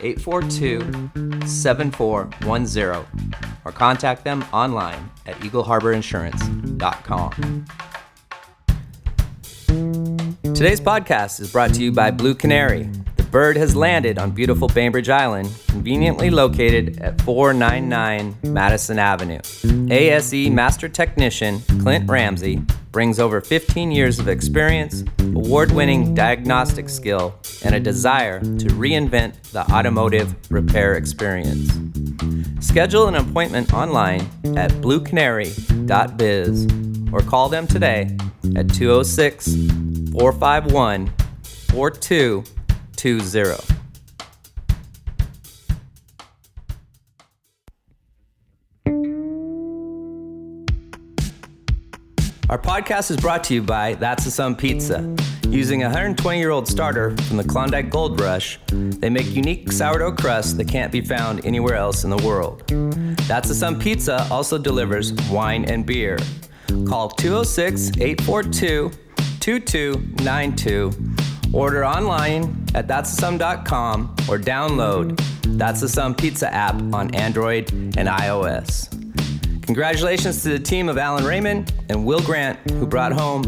842 7410 or contact them online at eagleharborinsurance.com. Today's podcast is brought to you by Blue Canary. The bird has landed on beautiful Bainbridge Island, conveniently located at 499 Madison Avenue. ASE Master Technician Clint Ramsey brings over 15 years of experience, award winning diagnostic skill, and a desire to reinvent the automotive repair experience. Schedule an appointment online at bluecanary.biz or call them today at 206 451 4220. Our podcast is brought to you by That's a Some Pizza. Using a 120 year old starter from the Klondike Gold Rush, they make unique sourdough crusts that can't be found anywhere else in the world. That's a Some Pizza also delivers wine and beer. Call 206 842 2292. Order online at that'sasome.com or download That's a Some Pizza app on Android and iOS. Congratulations to the team of Alan Raymond and Will Grant, who brought home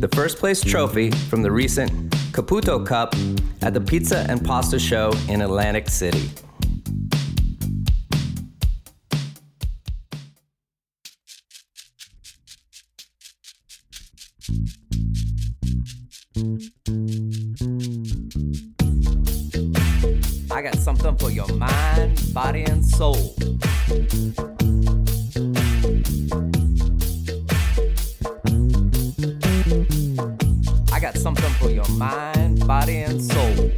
the first place trophy from the recent Caputo Cup at the Pizza and Pasta Show in Atlantic City. I got something for your mind, body, and soul. Mind, body, and soul.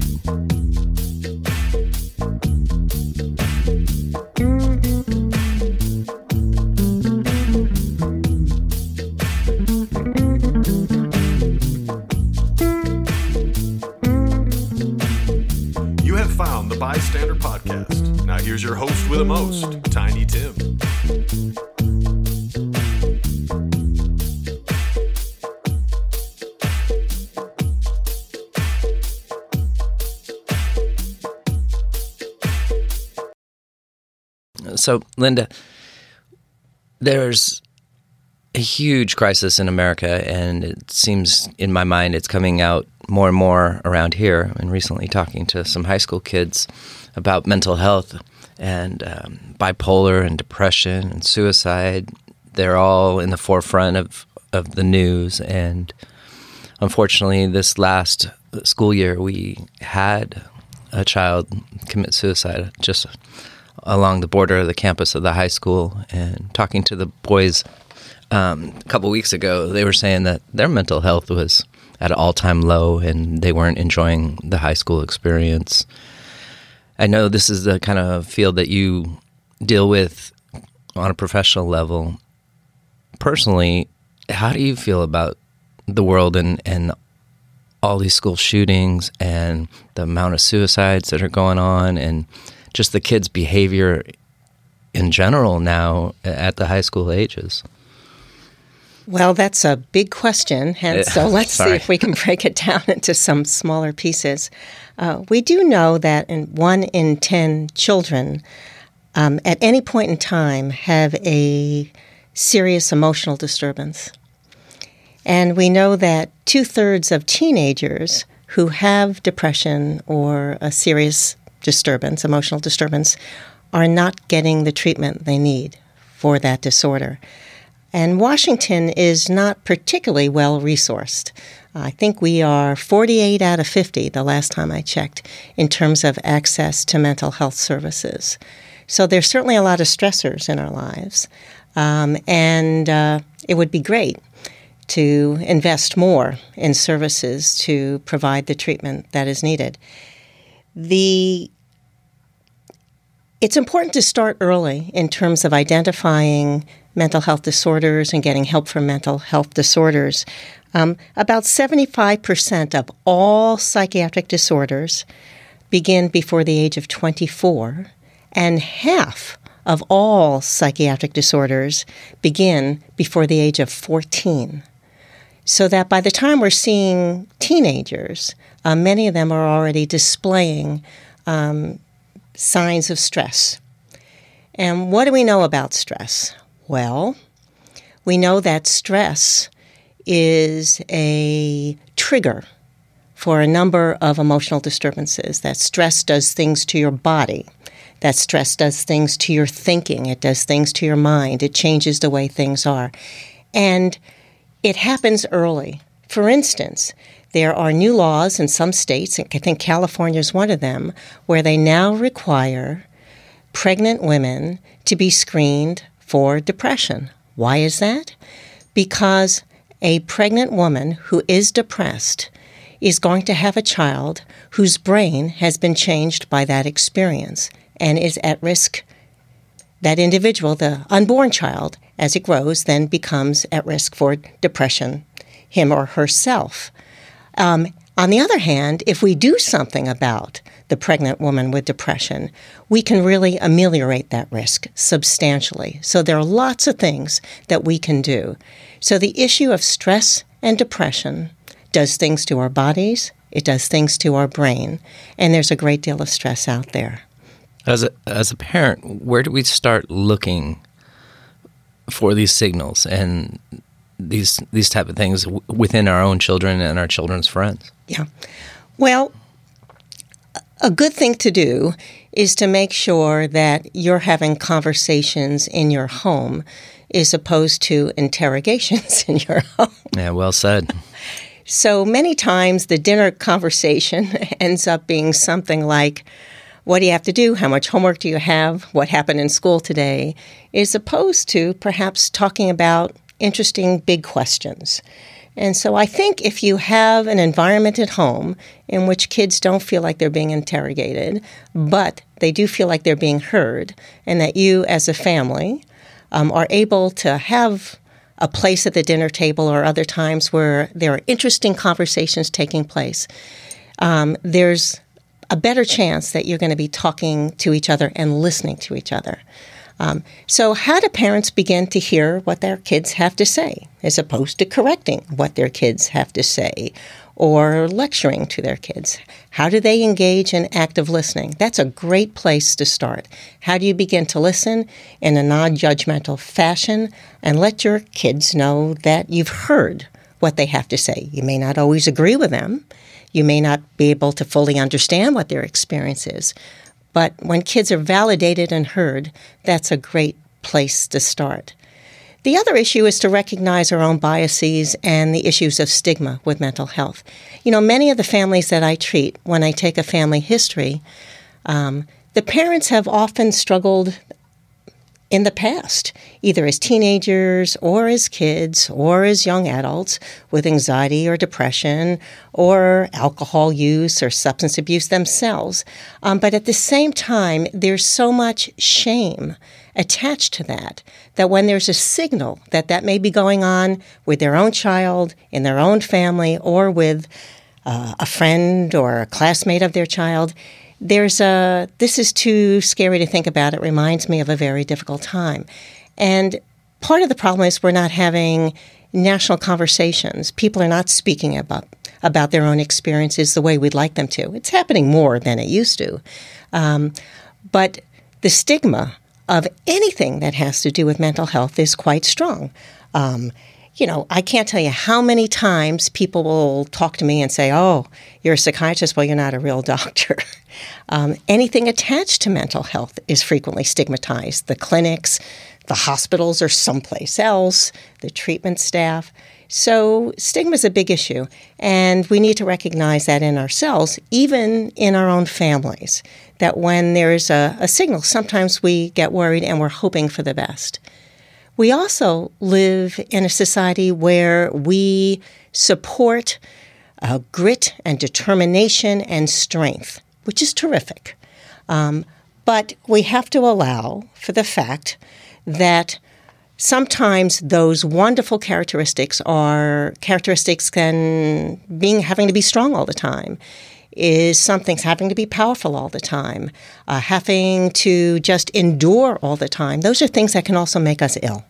So, Linda, there's a huge crisis in America, and it seems in my mind it's coming out more and more around here. And recently, talking to some high school kids about mental health and um, bipolar and depression and suicide, they're all in the forefront of, of the news. And unfortunately, this last school year, we had a child commit suicide just along the border of the campus of the high school. And talking to the boys um, a couple weeks ago, they were saying that their mental health was at an all time low and they weren't enjoying the high school experience. I know this is the kind of field that you deal with on a professional level. Personally, how do you feel about the world and, and all these school shootings and the amount of suicides that are going on and just the kids' behavior in general now at the high school ages? Well, that's a big question, and so let's see if we can break it down into some smaller pieces. Uh, we do know that in one in ten children, um, at any point in time, have a serious emotional disturbance, and we know that two thirds of teenagers who have depression or a serious disturbance, emotional disturbance, are not getting the treatment they need for that disorder. And Washington is not particularly well resourced. I think we are 48 out of 50 the last time I checked in terms of access to mental health services. So there's certainly a lot of stressors in our lives. Um, and uh, it would be great to invest more in services to provide the treatment that is needed. The it's important to start early in terms of identifying mental health disorders and getting help for mental health disorders. Um, about 75% of all psychiatric disorders begin before the age of 24, and half of all psychiatric disorders begin before the age of 14. So that by the time we're seeing teenagers, uh, many of them are already displaying um, signs of stress. And what do we know about stress? Well, we know that stress is a trigger for a number of emotional disturbances. That stress does things to your body. That stress does things to your thinking. It does things to your mind. It changes the way things are. And it happens early. For instance, there are new laws in some states, and I think California is one of them, where they now require pregnant women to be screened for depression. Why is that? Because a pregnant woman who is depressed is going to have a child whose brain has been changed by that experience and is at risk. That individual, the unborn child, as it grows, then becomes at risk for depression, him or herself. Um, on the other hand, if we do something about the pregnant woman with depression, we can really ameliorate that risk substantially. So there are lots of things that we can do. So the issue of stress and depression does things to our bodies, it does things to our brain, and there's a great deal of stress out there. As a, as a parent, where do we start looking for these signals and these these type of things within our own children and our children's friends. Yeah. Well, a good thing to do is to make sure that you're having conversations in your home as opposed to interrogations in your home. Yeah, well said. So many times the dinner conversation ends up being something like, what do you have to do? How much homework do you have? What happened in school today? As opposed to perhaps talking about interesting big questions. And so I think if you have an environment at home in which kids don't feel like they're being interrogated, but they do feel like they're being heard, and that you as a family um, are able to have a place at the dinner table or other times where there are interesting conversations taking place, um, there's a better chance that you're going to be talking to each other and listening to each other. Um, so, how do parents begin to hear what their kids have to say as opposed to correcting what their kids have to say or lecturing to their kids? How do they engage in active listening? That's a great place to start. How do you begin to listen in a non judgmental fashion and let your kids know that you've heard what they have to say? You may not always agree with them. You may not be able to fully understand what their experience is. But when kids are validated and heard, that's a great place to start. The other issue is to recognize our own biases and the issues of stigma with mental health. You know, many of the families that I treat, when I take a family history, um, the parents have often struggled in the past, either as teenagers or as kids or as young adults with anxiety or depression or alcohol use or substance abuse themselves. Um, but at the same time, there's so much shame attached to that that when there's a signal that that may be going on with their own child, in their own family, or with uh, a friend or a classmate of their child, there's a this is too scary to think about. It reminds me of a very difficult time. And part of the problem is we're not having national conversations. People are not speaking about about their own experiences the way we'd like them to. It's happening more than it used to. Um, but the stigma of anything that has to do with mental health is quite strong. Um, you know, I can't tell you how many times people will talk to me and say, Oh, you're a psychiatrist. Well, you're not a real doctor. um, anything attached to mental health is frequently stigmatized. The clinics, the hospitals, or someplace else, the treatment staff. So, stigma is a big issue, and we need to recognize that in ourselves, even in our own families, that when there's a, a signal, sometimes we get worried and we're hoping for the best. We also live in a society where we support uh, grit and determination and strength, which is terrific. Um, But we have to allow for the fact that sometimes those wonderful characteristics are characteristics can being having to be strong all the time. Is something having to be powerful all the time uh, having to just endure all the time. Those are things that can also make us ill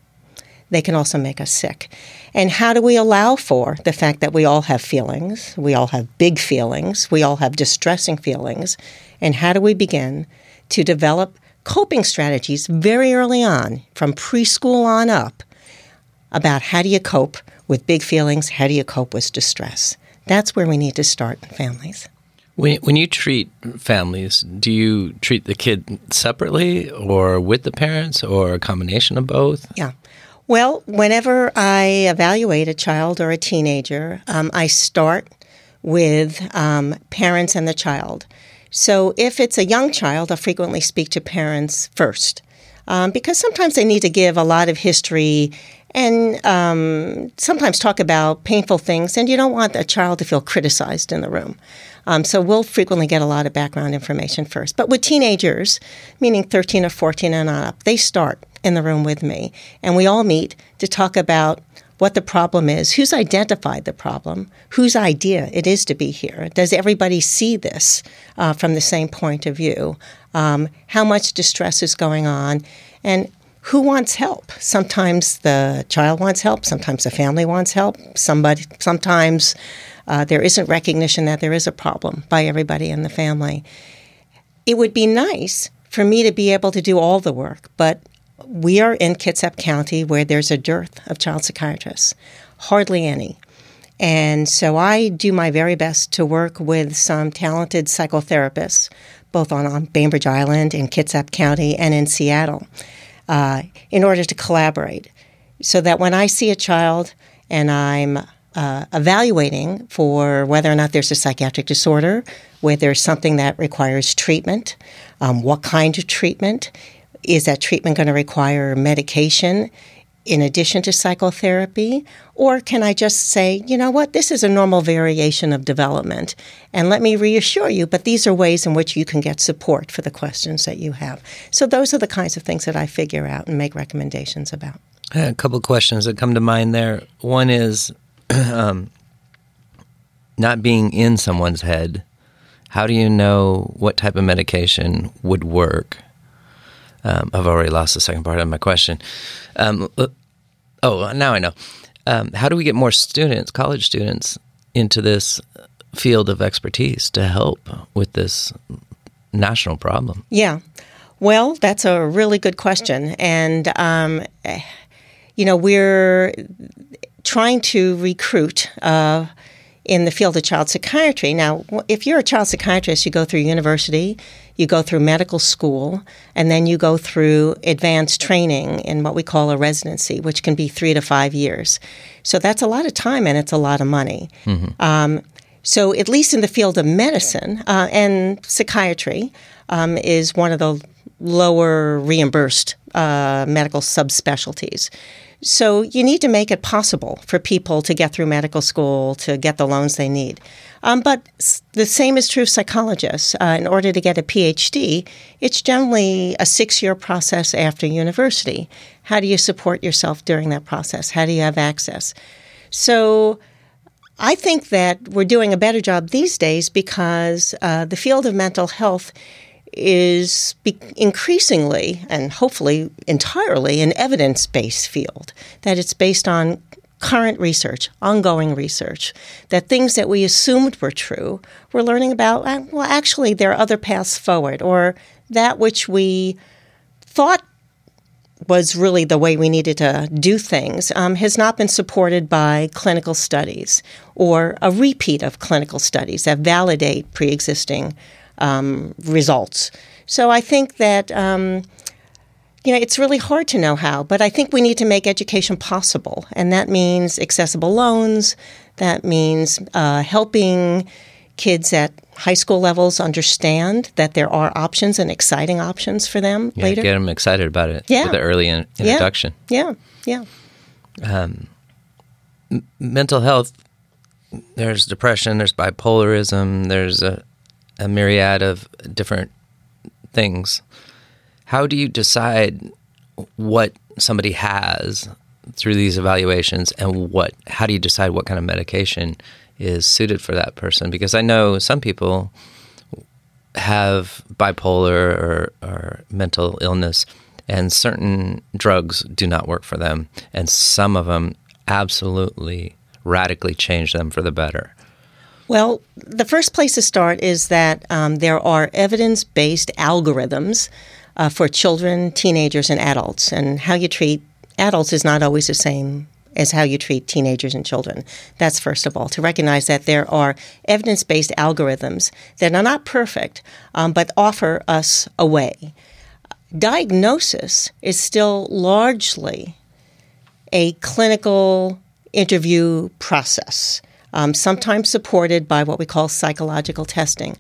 they can also make us sick and how do we allow for the fact that we all have feelings we all have big feelings we all have distressing feelings and how do we begin to develop coping strategies very early on, from preschool on up, about how do you cope with big feelings, how do you cope with distress. That's where we need to start in families. When, when you treat families, do you treat the kid separately or with the parents or a combination of both? Yeah. Well, whenever I evaluate a child or a teenager, um, I start with um, parents and the child. So if it's a young child, I'll frequently speak to parents first um, because sometimes they need to give a lot of history and um, sometimes talk about painful things, and you don't want a child to feel criticized in the room. Um, so we'll frequently get a lot of background information first. But with teenagers, meaning 13 or 14 and on up, they start in the room with me, and we all meet to talk about what the problem is, who's identified the problem, whose idea it is to be here. Does everybody see this uh, from the same point of view? Um, how much distress is going on? And who wants help? Sometimes the child wants help, sometimes the family wants help, somebody sometimes uh, there isn't recognition that there is a problem by everybody in the family. It would be nice for me to be able to do all the work, but we are in Kitsap County where there's a dearth of child psychiatrists, hardly any. And so I do my very best to work with some talented psychotherapists, both on, on Bainbridge Island, in Kitsap County, and in Seattle, uh, in order to collaborate. So that when I see a child and I'm uh, evaluating for whether or not there's a psychiatric disorder, whether there's something that requires treatment, um, what kind of treatment, is that treatment going to require medication in addition to psychotherapy? Or can I just say, you know what, this is a normal variation of development, and let me reassure you, but these are ways in which you can get support for the questions that you have. So, those are the kinds of things that I figure out and make recommendations about. a couple questions that come to mind there. One is um, not being in someone's head. How do you know what type of medication would work? Um, I've already lost the second part of my question. Um, oh, now I know. Um, how do we get more students, college students, into this field of expertise to help with this national problem? Yeah. Well, that's a really good question. And, um, you know, we're trying to recruit. Uh, in the field of child psychiatry. Now, if you're a child psychiatrist, you go through university, you go through medical school, and then you go through advanced training in what we call a residency, which can be three to five years. So that's a lot of time and it's a lot of money. Mm-hmm. Um, so, at least in the field of medicine uh, and psychiatry, um, is one of the lower reimbursed uh, medical subspecialties. So you need to make it possible for people to get through medical school to get the loans they need. Um, but the same is true of psychologists. Uh, in order to get a PhD, it's generally a six year process after university. How do you support yourself during that process? How do you have access? So I think that we're doing a better job these days because uh, the field of mental health is increasingly and hopefully entirely an evidence based field, that it's based on current research, ongoing research, that things that we assumed were true, we're learning about, uh, well, actually, there are other paths forward, or that which we thought was really the way we needed to do things um, has not been supported by clinical studies or a repeat of clinical studies that validate pre existing um, results. So I think that. Um, you know, it's really hard to know how, but I think we need to make education possible. And that means accessible loans, that means uh, helping kids at high school levels understand that there are options and exciting options for them yeah, later. Get them excited about it yeah. with the early in- introduction. Yeah, yeah. yeah. Um, m- mental health, there's depression, there's bipolarism, there's a, a myriad of different things. How do you decide what somebody has through these evaluations and what how do you decide what kind of medication is suited for that person? Because I know some people have bipolar or, or mental illness and certain drugs do not work for them and some of them absolutely radically change them for the better. Well, the first place to start is that um, there are evidence based algorithms uh, for children, teenagers, and adults. And how you treat adults is not always the same as how you treat teenagers and children. That's first of all, to recognize that there are evidence based algorithms that are not perfect, um, but offer us a way. Diagnosis is still largely a clinical interview process um, sometimes supported by what we call psychological testing.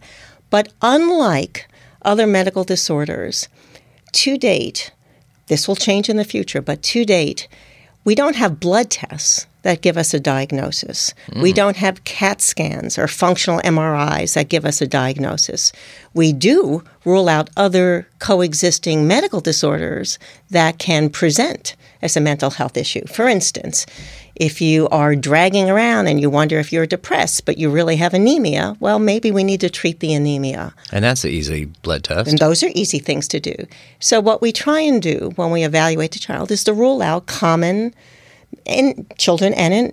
But unlike other medical disorders, to date, this will change in the future, but to date, we don't have blood tests that give us a diagnosis. Mm. We don't have CAT scans or functional MRIs that give us a diagnosis. We do rule out other coexisting medical disorders that can present as a mental health issue. For instance, if you are dragging around and you wonder if you're depressed, but you really have anemia, well, maybe we need to treat the anemia. And that's an easy blood test. And those are easy things to do. So, what we try and do when we evaluate the child is to rule out common in children and in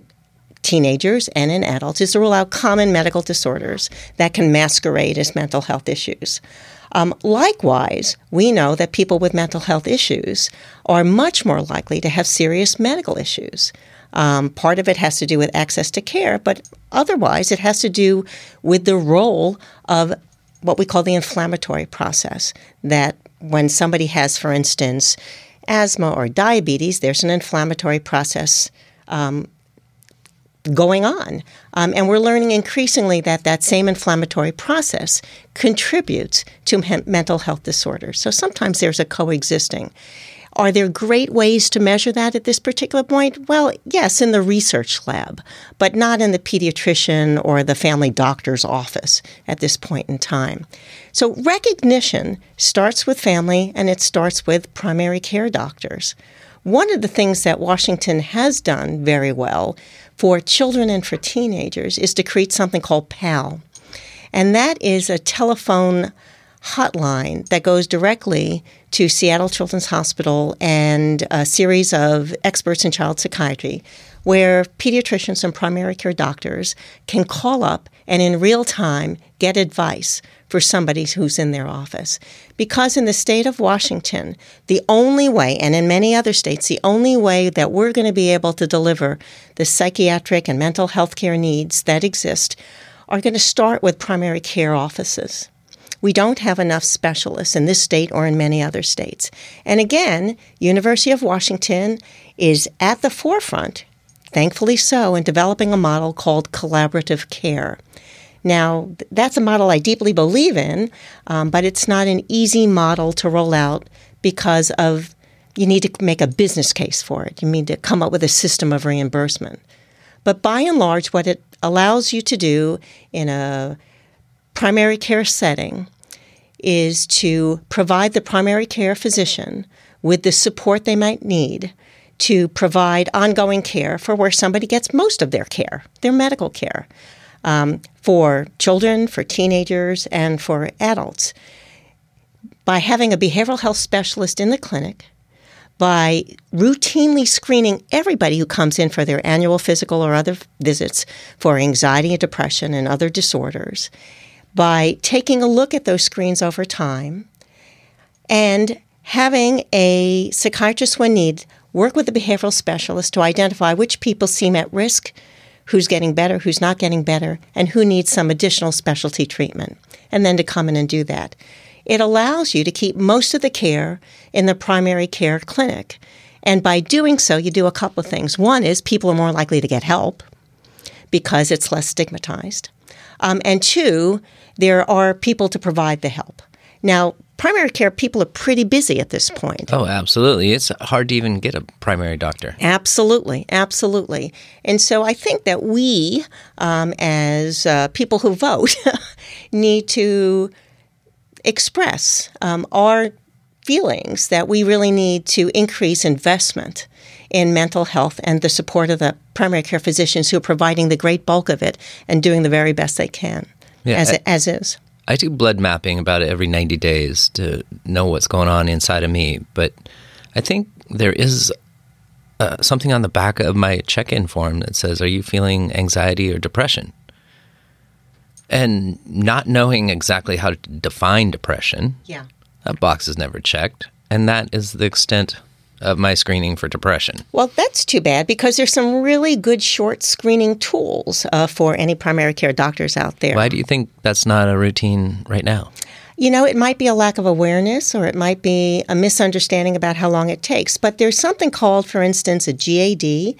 teenagers and in adults is to rule out common medical disorders that can masquerade as mental health issues. Um, likewise, we know that people with mental health issues are much more likely to have serious medical issues. Um, part of it has to do with access to care, but otherwise, it has to do with the role of what we call the inflammatory process. That when somebody has, for instance, asthma or diabetes, there's an inflammatory process um, going on. Um, and we're learning increasingly that that same inflammatory process contributes to mental health disorders. So sometimes there's a coexisting. Are there great ways to measure that at this particular point? Well, yes, in the research lab, but not in the pediatrician or the family doctor's office at this point in time. So, recognition starts with family and it starts with primary care doctors. One of the things that Washington has done very well for children and for teenagers is to create something called PAL. And that is a telephone hotline that goes directly to Seattle Children's Hospital and a series of experts in child psychiatry where pediatricians and primary care doctors can call up and in real time get advice for somebody who's in their office. Because in the state of Washington, the only way, and in many other states, the only way that we're going to be able to deliver the psychiatric and mental health care needs that exist are going to start with primary care offices. We don't have enough specialists in this state or in many other states. And again, University of Washington is at the forefront, thankfully so, in developing a model called collaborative care. Now, that's a model I deeply believe in, um, but it's not an easy model to roll out because of you need to make a business case for it. You need to come up with a system of reimbursement. But by and large, what it allows you to do in a primary care setting is to provide the primary care physician with the support they might need to provide ongoing care for where somebody gets most of their care, their medical care, um, for children, for teenagers, and for adults. By having a behavioral health specialist in the clinic, by routinely screening everybody who comes in for their annual physical or other visits for anxiety and depression and other disorders, by taking a look at those screens over time and having a psychiatrist when need work with a behavioral specialist to identify which people seem at risk, who's getting better, who's not getting better, and who needs some additional specialty treatment, and then to come in and do that. It allows you to keep most of the care in the primary care clinic. And by doing so, you do a couple of things. One is people are more likely to get help because it's less stigmatized. Um, and two, there are people to provide the help. Now, primary care people are pretty busy at this point. Oh, absolutely. It's hard to even get a primary doctor. Absolutely, absolutely. And so I think that we, um, as uh, people who vote, need to express um, our feelings that we really need to increase investment in mental health and the support of the primary care physicians who are providing the great bulk of it and doing the very best they can, Yeah, as, I- as is. I do blood mapping about every 90 days to know what's going on inside of me. But I think there is uh, something on the back of my check in form that says, Are you feeling anxiety or depression? And not knowing exactly how to define depression, Yeah. that box is never checked. And that is the extent of my screening for depression. Well, that's too bad because there's some really good short screening tools uh, for any primary care doctors out there. Why do you think that's not a routine right now? You know, it might be a lack of awareness or it might be a misunderstanding about how long it takes. But there's something called, for instance, a GAD,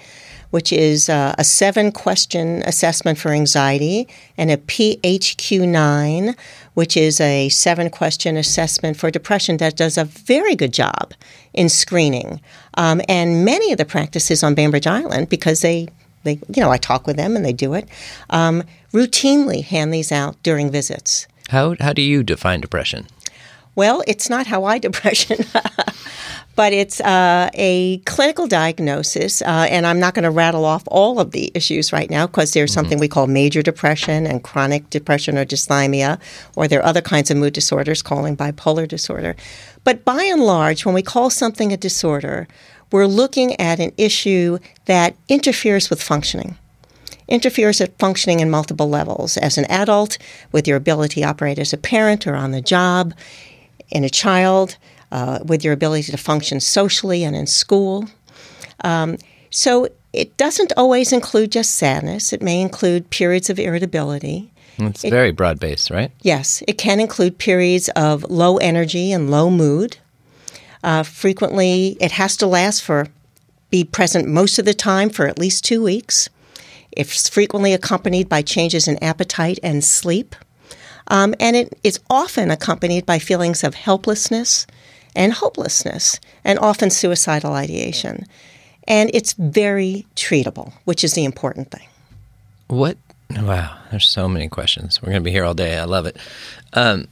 which is uh, a seven question assessment for anxiety, and a PHQ 9, which is a seven question assessment for depression that does a very good job in screening. Um, and many of the practices on Bainbridge Island, because they they, you know, I talk with them and they do it, um, routinely hand these out during visits. How, how do you define depression? Well, it's not how I depression, but it's uh, a clinical diagnosis, uh, and I'm not going to rattle off all of the issues right now because there's something we call major depression and chronic depression or dysthymia, or there are other kinds of mood disorders calling bipolar disorder. But by and large, when we call something a disorder, we're looking at an issue that interferes with functioning interferes with functioning in multiple levels as an adult, with your ability to operate as a parent or on the job, in a child, uh, with your ability to function socially and in school. Um, so it doesn't always include just sadness, it may include periods of irritability. It's very broad based, right? Yes, it can include periods of low energy and low mood. Uh, frequently, it has to last for, be present most of the time for at least two weeks. It's frequently accompanied by changes in appetite and sleep. Um, and it is often accompanied by feelings of helplessness and hopelessness, and often suicidal ideation. And it's very treatable, which is the important thing. What? Wow, there's so many questions. We're going to be here all day. I love it. Um,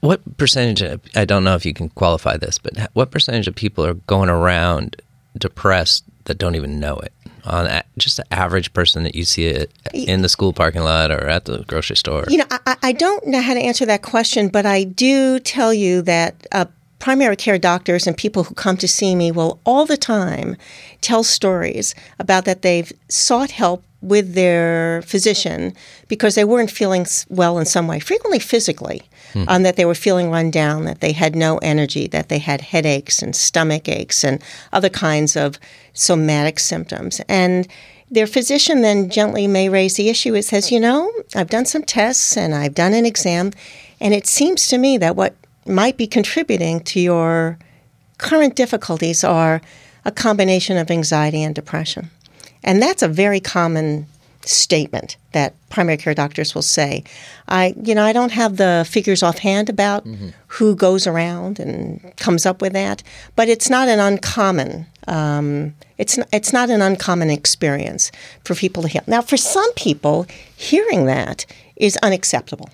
what percentage? Of, I don't know if you can qualify this, but what percentage of people are going around depressed that don't even know it? On a, just the average person that you see it in the school parking lot or at the grocery store. You know, I, I don't know how to answer that question, but I do tell you that uh, primary care doctors and people who come to see me will all the time tell stories about that they've sought help with their physician because they weren't feeling well in some way, frequently physically, um, that they were feeling run down, that they had no energy, that they had headaches and stomach aches and other kinds of somatic symptoms. And their physician then gently may raise the issue. It says, you know, I've done some tests and I've done an exam, and it seems to me that what might be contributing to your current difficulties are a combination of anxiety and depression. And that's a very common statement that primary care doctors will say. I, you know, I don't have the figures offhand about who goes around and comes up with that, but it's not an uncommon. Um, it's it's not an uncommon experience for people to hear. Now, for some people, hearing that is unacceptable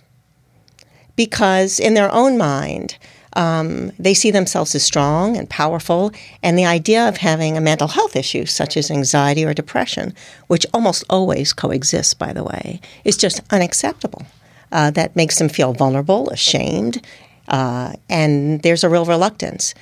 because in their own mind, um, they see themselves as strong and powerful, and the idea of having a mental health issue such as anxiety or depression, which almost always coexists, by the way, is just unacceptable. Uh, that makes them feel vulnerable, ashamed, uh, and there's a real reluctance.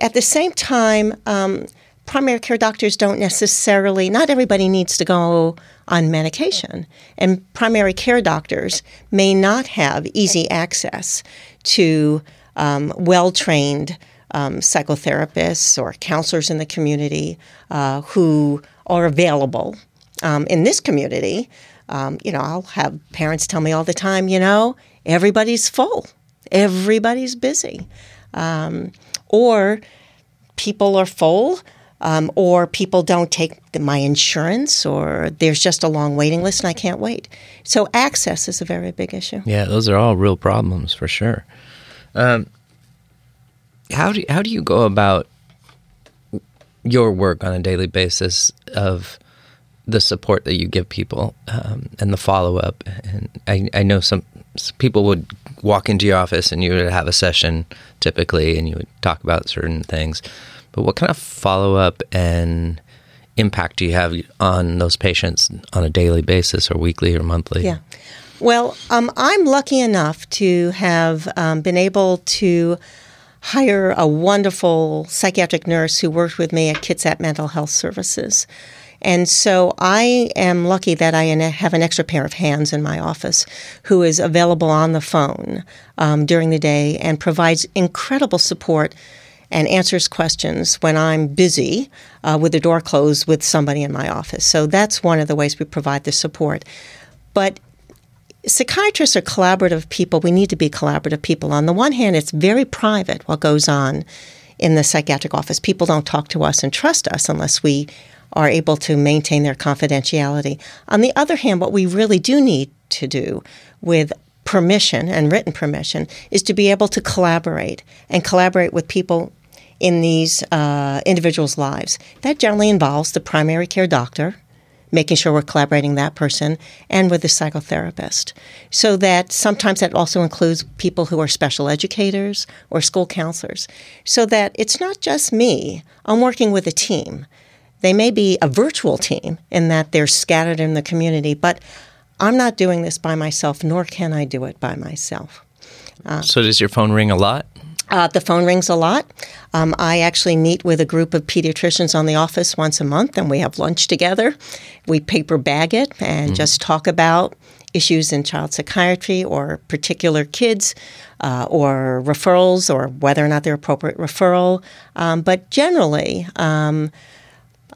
At the same time, um, primary care doctors don't necessarily, not everybody needs to go on medication. And primary care doctors may not have easy access to um, well trained um, psychotherapists or counselors in the community uh, who are available. Um, in this community, um, you know, I'll have parents tell me all the time, you know, everybody's full, everybody's busy. Um, or people are full, um, or people don't take my insurance, or there's just a long waiting list and I can't wait. So access is a very big issue. Yeah, those are all real problems for sure. Um, how do how do you go about your work on a daily basis of the support that you give people um, and the follow up? And I, I know some s- people would walk into your office and you would have a session typically, and you would talk about certain things. But what kind of follow up and impact do you have on those patients on a daily basis, or weekly, or monthly? Yeah. Well, um, I'm lucky enough to have um, been able to hire a wonderful psychiatric nurse who worked with me at Kitsap Mental Health Services. And so I am lucky that I have an extra pair of hands in my office who is available on the phone um, during the day and provides incredible support and answers questions when I'm busy uh, with the door closed with somebody in my office. So that's one of the ways we provide the support. But psychiatrists are collaborative people. We need to be collaborative people. On the one hand, it's very private what goes on in the psychiatric office. People don't talk to us and trust us unless we are able to maintain their confidentiality. On the other hand, what we really do need to do with permission and written permission is to be able to collaborate and collaborate with people in these uh, individuals' lives. That generally involves the primary care doctor, making sure we're collaborating that person, and with the psychotherapist. So that sometimes that also includes people who are special educators or school counselors. So that it's not just me, I'm working with a team. They may be a virtual team in that they're scattered in the community, but I'm not doing this by myself, nor can I do it by myself. Uh, so, does your phone ring a lot? Uh, the phone rings a lot. Um, I actually meet with a group of pediatricians on the office once a month, and we have lunch together. We paper bag it and mm. just talk about issues in child psychiatry or particular kids uh, or referrals or whether or not they're appropriate referral. Um, but generally, um,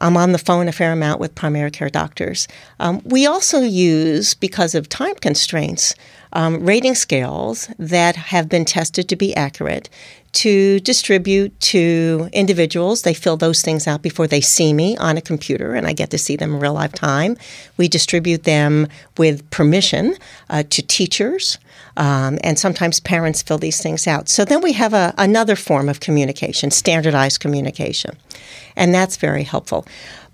I'm on the phone a fair amount with primary care doctors. Um, we also use, because of time constraints, um, rating scales that have been tested to be accurate to distribute to individuals. They fill those things out before they see me on a computer, and I get to see them in real life time. We distribute them with permission uh, to teachers. Um, and sometimes parents fill these things out. So then we have a, another form of communication, standardized communication. And that's very helpful.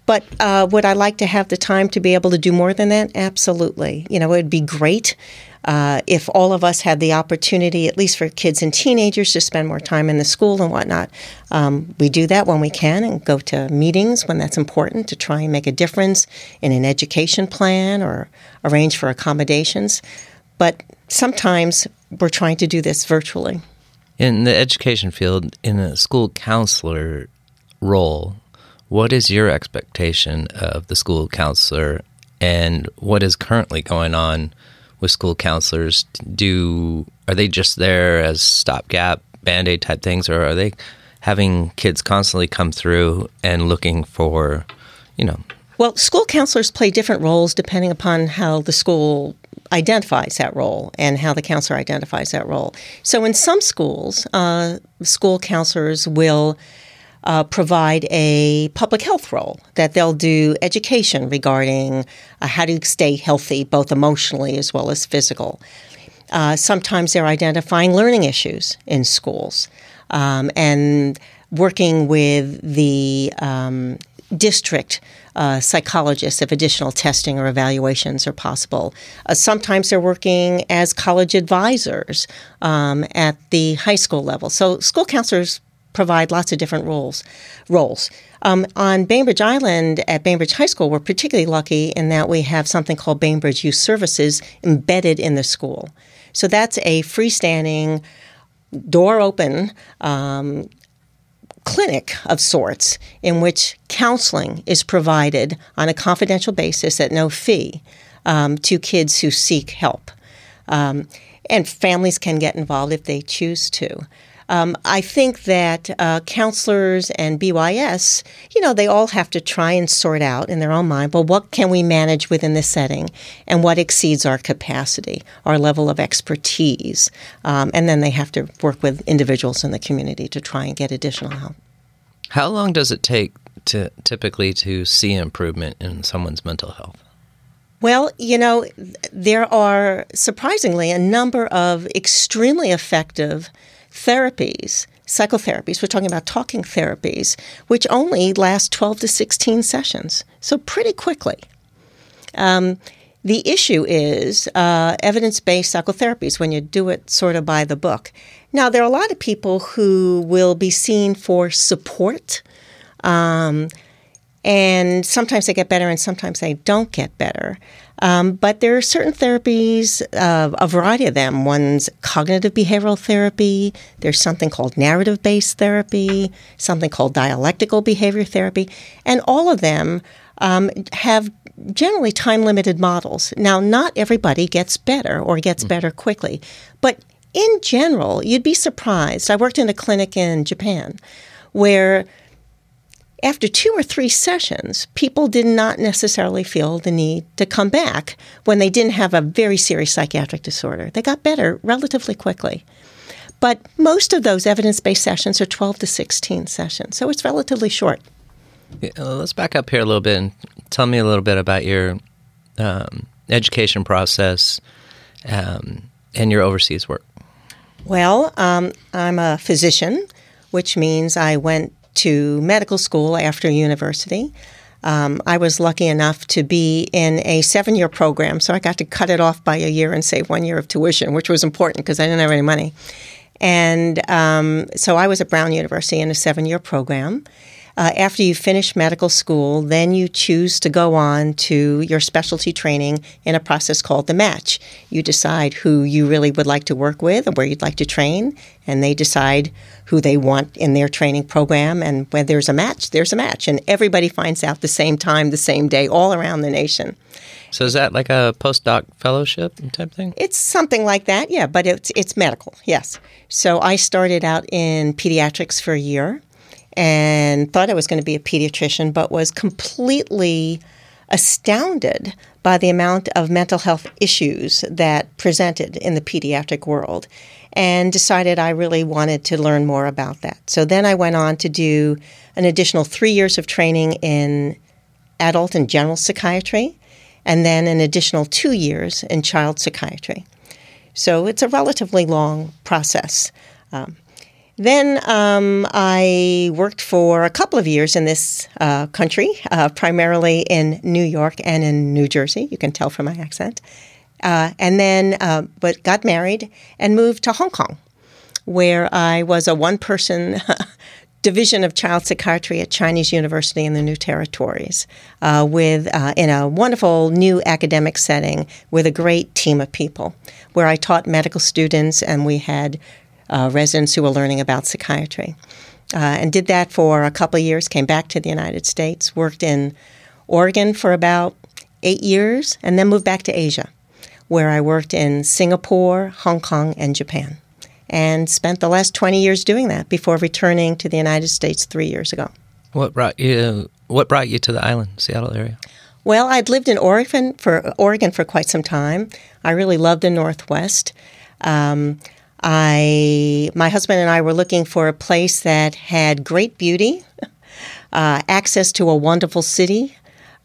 But uh, would I like to have the time to be able to do more than that? Absolutely. You know, it would be great uh, if all of us had the opportunity, at least for kids and teenagers, to spend more time in the school and whatnot. Um, we do that when we can and go to meetings when that's important to try and make a difference in an education plan or arrange for accommodations. But sometimes we're trying to do this virtually. In the education field, in a school counselor role, what is your expectation of the school counselor and what is currently going on with school counselors? Do are they just there as stopgap band aid type things, or are they having kids constantly come through and looking for, you know? Well, school counselors play different roles depending upon how the school identifies that role and how the counselor identifies that role. So, in some schools, uh, school counselors will uh, provide a public health role, that they'll do education regarding uh, how to stay healthy, both emotionally as well as physical. Uh, sometimes they're identifying learning issues in schools um, and working with the um, district uh, psychologists if additional testing or evaluations are possible. Uh, sometimes they're working as college advisors um, at the high school level. So school counselors provide lots of different roles. Roles um, on Bainbridge Island at Bainbridge High School, we're particularly lucky in that we have something called Bainbridge Youth Services embedded in the school. So that's a freestanding, door open um, clinic of sorts in which counseling is provided on a confidential basis at no fee um, to kids who seek help. Um, and families can get involved if they choose to. Um, I think that uh, counselors and BYS, you know, they all have to try and sort out in their own mind, well, what can we manage within this setting and what exceeds our capacity, our level of expertise? Um, and then they have to work with individuals in the community to try and get additional help. How long does it take to typically to see improvement in someone's mental health? Well, you know, there are surprisingly a number of extremely effective therapies, psychotherapies, we're talking about talking therapies, which only last 12 to 16 sessions. So, pretty quickly. Um, The issue is uh, evidence based psychotherapies when you do it sort of by the book. Now, there are a lot of people who will be seen for support. Um, and sometimes they get better and sometimes they don't get better. Um, but there are certain therapies, uh, a variety of them. One's cognitive behavioral therapy, there's something called narrative based therapy, something called dialectical behavior therapy, and all of them um, have generally time limited models. Now, not everybody gets better or gets better quickly, but in general, you'd be surprised. I worked in a clinic in Japan where after two or three sessions, people did not necessarily feel the need to come back when they didn't have a very serious psychiatric disorder. They got better relatively quickly. But most of those evidence based sessions are 12 to 16 sessions, so it's relatively short. Yeah, let's back up here a little bit and tell me a little bit about your um, education process um, and your overseas work. Well, um, I'm a physician, which means I went to medical school after university. Um, I was lucky enough to be in a seven year program, so I got to cut it off by a year and save one year of tuition, which was important because I didn't have any money. And um, so I was at Brown University in a seven year program. Uh, after you finish medical school, then you choose to go on to your specialty training in a process called the match. You decide who you really would like to work with and where you'd like to train, and they decide who they want in their training program. And when there's a match, there's a match. And everybody finds out the same time, the same day, all around the nation. So is that like a postdoc fellowship type thing? It's something like that, yeah, but it's it's medical, yes. So I started out in pediatrics for a year and thought I was going to be a pediatrician, but was completely astounded by the amount of mental health issues that presented in the pediatric world and decided I really wanted to learn more about that. So then I went on to do an additional three years of training in adult and general psychiatry, and then an additional two years in child psychiatry. So it's a relatively long process. Um, then um, I worked for a couple of years in this uh, country, uh, primarily in New York and in New Jersey. You can tell from my accent. Uh, and then, uh, but got married and moved to Hong Kong, where I was a one-person division of child psychiatry at Chinese University in the New Territories, uh, with uh, in a wonderful new academic setting with a great team of people, where I taught medical students and we had uh, residents who were learning about psychiatry. Uh, and did that for a couple of years, came back to the United States, worked in Oregon for about eight years, and then moved back to Asia, where I worked in Singapore, Hong Kong, and Japan. And spent the last 20 years doing that before returning to the United States three years ago. What brought you? What brought you to the island, Seattle area? Well, I'd lived in Oregon for Oregon for quite some time. I really loved the Northwest. Um, I, my husband and I were looking for a place that had great beauty, uh, access to a wonderful city.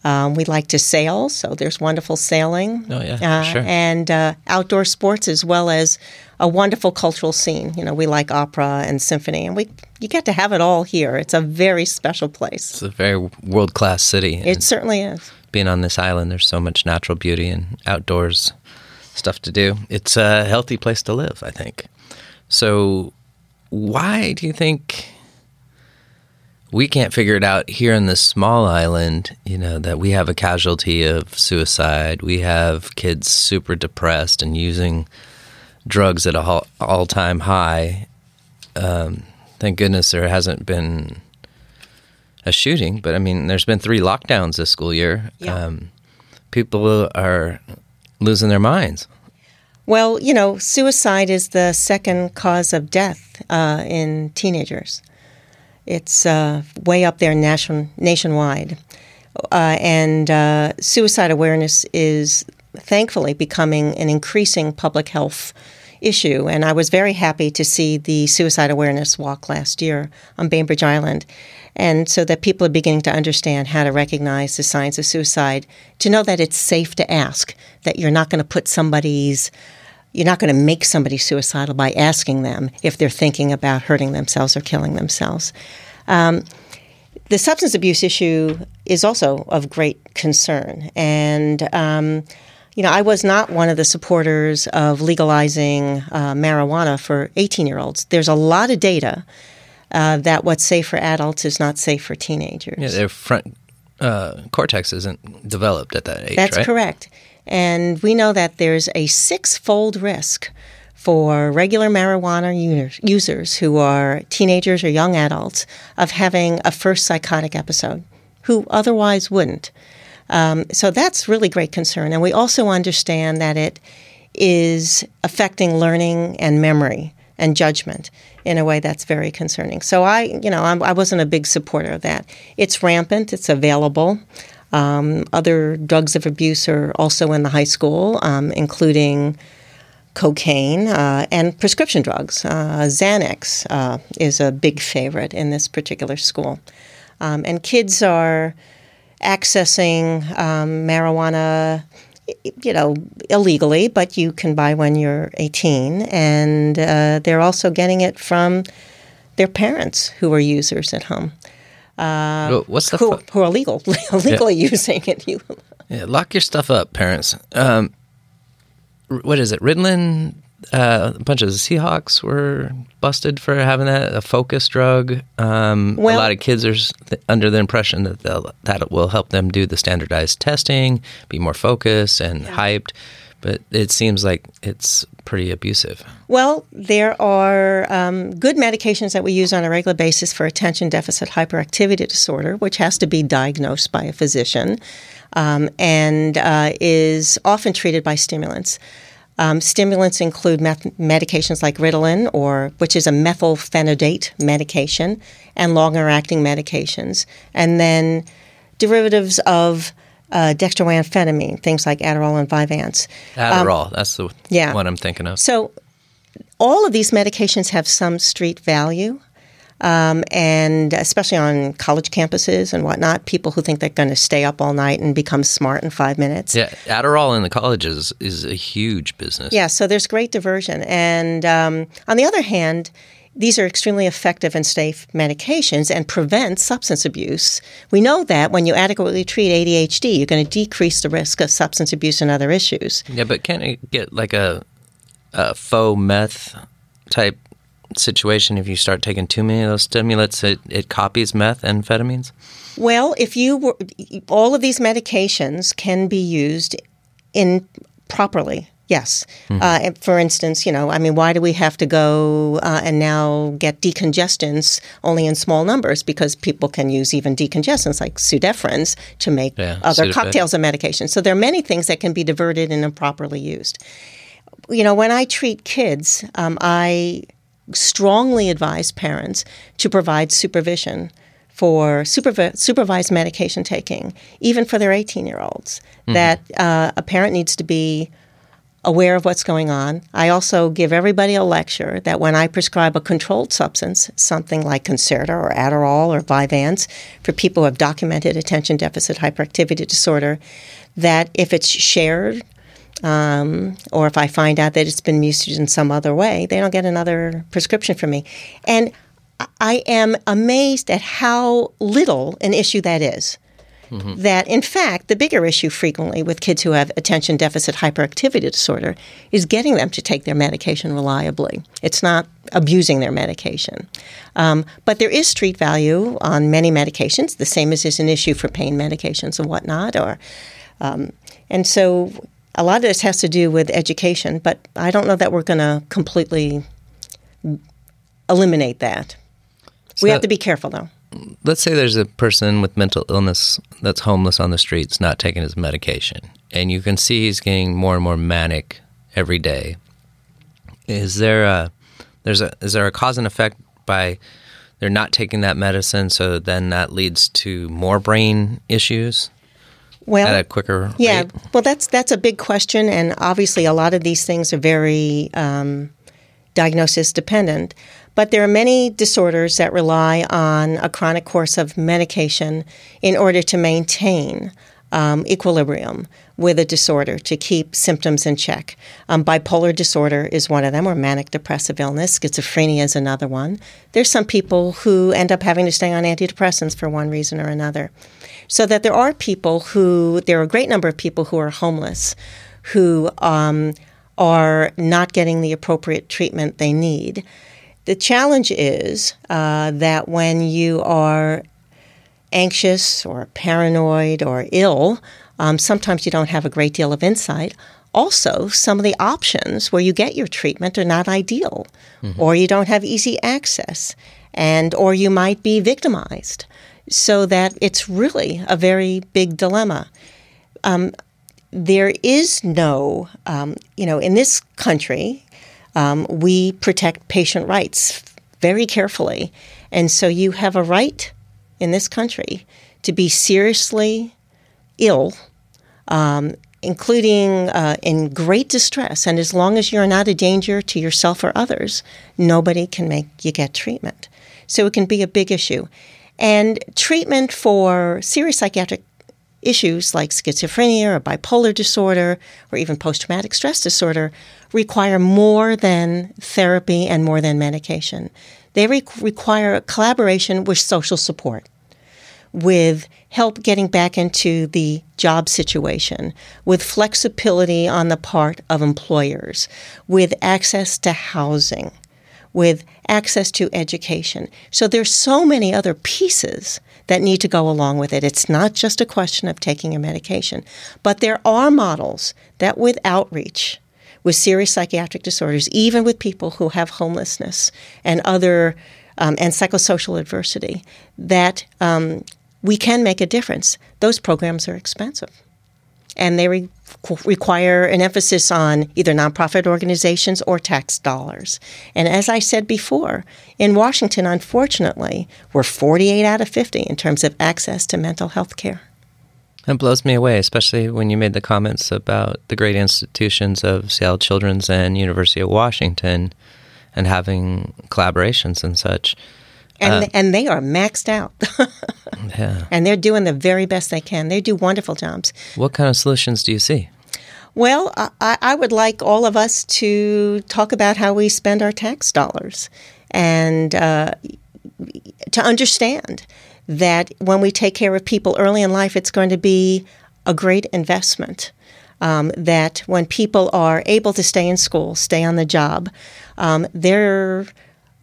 Um, we like to sail, so there's wonderful sailing. Oh yeah, uh, sure. And uh, outdoor sports as well as a wonderful cultural scene. You know, we like opera and symphony, and we you get to have it all here. It's a very special place. It's a very world class city. It certainly is. Being on this island, there's so much natural beauty and outdoors stuff to do. It's a healthy place to live, I think. So, why do you think we can't figure it out here in this small island? You know, that we have a casualty of suicide, we have kids super depressed and using drugs at a all time high. Um, thank goodness there hasn't been a shooting, but I mean, there's been three lockdowns this school year. Yeah. Um, people are losing their minds. Well, you know, suicide is the second cause of death uh, in teenagers. It's uh, way up there nation, nationwide. Uh, and uh, suicide awareness is thankfully becoming an increasing public health issue. And I was very happy to see the suicide awareness walk last year on Bainbridge Island. And so that people are beginning to understand how to recognize the signs of suicide, to know that it's safe to ask, that you're not going to put somebody's you're not going to make somebody suicidal by asking them if they're thinking about hurting themselves or killing themselves. Um, the substance abuse issue is also of great concern. And, um, you know, I was not one of the supporters of legalizing uh, marijuana for 18 year olds. There's a lot of data uh, that what's safe for adults is not safe for teenagers. Yeah, their front uh, cortex isn't developed at that age. That's right? correct. And we know that there's a six fold risk for regular marijuana users, users who are teenagers or young adults of having a first psychotic episode who otherwise wouldn't. Um, so that's really great concern. And we also understand that it is affecting learning and memory and judgment in a way that's very concerning. So I, you know, I'm, I was not a big supporter of that. It's rampant. It's available. Um, other drugs of abuse are also in the high school, um, including cocaine uh, and prescription drugs. Uh, Xanax uh, is a big favorite in this particular school. Um, and kids are accessing um, marijuana you know, illegally, but you can buy when you're 18. And uh, they're also getting it from their parents who are users at home. Uh, What's the who, who are legal, legally yeah. using it? Yeah, lock your stuff up, parents. Um, what is it? Ritalin uh, a bunch of Seahawks were busted for having that a focus drug. Um, well, a lot of kids are th- under the impression that that will help them do the standardized testing, be more focused and yeah. hyped. But it seems like it's pretty abusive. Well, there are um, good medications that we use on a regular basis for attention deficit hyperactivity disorder, which has to be diagnosed by a physician um, and uh, is often treated by stimulants. Um, stimulants include meth- medications like Ritalin, or which is a methylphenidate medication, and longer-acting medications, and then derivatives of uh, dextroamphetamine, things like Adderall and Vyvanse. Adderall, um, that's the yeah. one I'm thinking of. So, all of these medications have some street value. Um, and especially on college campuses and whatnot, people who think they're going to stay up all night and become smart in five minutes. Yeah, Adderall in the colleges is a huge business. Yeah, so there's great diversion. And um, on the other hand, these are extremely effective and safe medications and prevent substance abuse. We know that when you adequately treat ADHD, you're going to decrease the risk of substance abuse and other issues. Yeah, but can't it get like a, a faux meth type situation if you start taking too many of those stimulants it, it copies methamphetamines well if you were all of these medications can be used in properly yes. Mm-hmm. uh, for instance you know i mean why do we have to go uh, and now get decongestants only in small numbers? Because people can use even decongestants like pseudoephedrines to make yeah, other Sudafed. cocktails of medication so there are many things that can be diverted and improperly used. You know when i treat kids um, i strongly advise parents to provide supervision for supervi- supervised medication taking, even for their 18 year olds, mm-hmm. that uh, a parent needs to be aware of what's going on. I also give everybody a lecture that when I prescribe a controlled substance, something like Concerta or Adderall or Vyvanse, for people who have documented attention deficit hyperactivity disorder, that if it's shared um, or if I find out that it's been misused in some other way, they don't get another prescription from me. And I am amazed at how little an issue that is. Mm-hmm. That, in fact, the bigger issue frequently with kids who have attention deficit hyperactivity disorder is getting them to take their medication reliably. It's not abusing their medication. Um, but there is street value on many medications, the same as is an issue for pain medications and whatnot. Or, um, and so a lot of this has to do with education, but I don't know that we're going to completely eliminate that. So we have to be careful, though. Let's say there's a person with mental illness that's homeless on the streets, not taking his medication, and you can see he's getting more and more manic every day. Is there a there's a is there a cause and effect by they're not taking that medicine, so then that leads to more brain issues? Well, at a quicker yeah. Rate? Well, that's that's a big question, and obviously a lot of these things are very um, diagnosis dependent. But there are many disorders that rely on a chronic course of medication in order to maintain um, equilibrium with a disorder to keep symptoms in check. Um, bipolar disorder is one of them, or manic depressive illness. Schizophrenia is another one. There's some people who end up having to stay on antidepressants for one reason or another. So that there are people who, there are a great number of people who are homeless who um, are not getting the appropriate treatment they need. The challenge is uh, that when you are anxious or paranoid or ill, um, sometimes you don't have a great deal of insight. Also, some of the options where you get your treatment are not ideal, mm-hmm. or you don't have easy access, and or you might be victimized. So that it's really a very big dilemma. Um, there is no, um, you know, in this country, um, we protect patient rights very carefully. And so you have a right in this country to be seriously ill, um, including uh, in great distress. And as long as you're not a danger to yourself or others, nobody can make you get treatment. So it can be a big issue. And treatment for serious psychiatric issues like schizophrenia or bipolar disorder or even post traumatic stress disorder require more than therapy and more than medication. They re- require collaboration with social support, with help getting back into the job situation, with flexibility on the part of employers, with access to housing, with access to education. So there's so many other pieces that need to go along with it. It's not just a question of taking a medication, but there are models that with outreach, with serious psychiatric disorders, even with people who have homelessness and other um, and psychosocial adversity, that um, we can make a difference. Those programs are expensive and they re- require an emphasis on either nonprofit organizations or tax dollars. And as I said before, in Washington, unfortunately, we're 48 out of 50 in terms of access to mental health care. It blows me away, especially when you made the comments about the great institutions of Seattle Children's and University of Washington and having collaborations and such and uh, and they are maxed out. yeah. And they're doing the very best they can. They do wonderful jobs. What kind of solutions do you see? Well, I, I would like all of us to talk about how we spend our tax dollars and uh, to understand that when we take care of people early in life, it's going to be a great investment. Um, that when people are able to stay in school, stay on the job, um, they're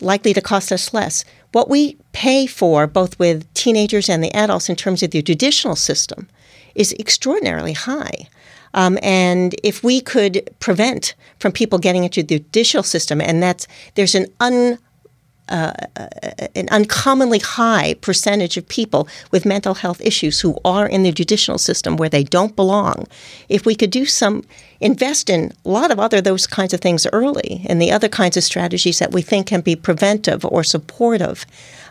likely to cost us less. What we pay for, both with teenagers and the adults, in terms of the judicial system, is extraordinarily high. Um, and if we could prevent from people getting into the judicial system, and that's there's an un uh, an uncommonly high percentage of people with mental health issues who are in the judicial system where they don't belong. If we could do some, invest in a lot of other those kinds of things early and the other kinds of strategies that we think can be preventive or supportive,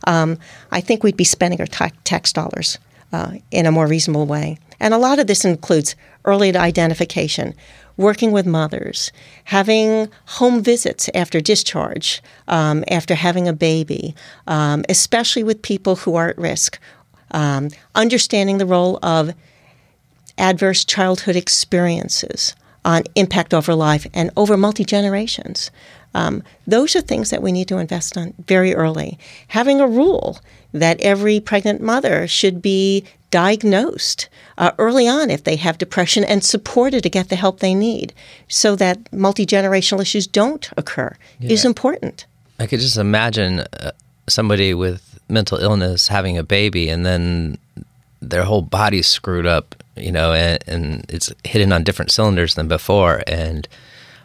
um, I think we'd be spending our tax dollars uh, in a more reasonable way. And a lot of this includes early identification, working with mothers, having home visits after discharge, um, after having a baby, um, especially with people who are at risk, um, understanding the role of adverse childhood experiences on impact over life and over multi generations. Um, those are things that we need to invest on very early. Having a rule that every pregnant mother should be diagnosed uh, early on if they have depression and supported to get the help they need so that multi generational issues don't occur yeah. is important. I could just imagine uh, somebody with mental illness having a baby and then their whole body's screwed up, you know, and, and it's hitting on different cylinders than before. And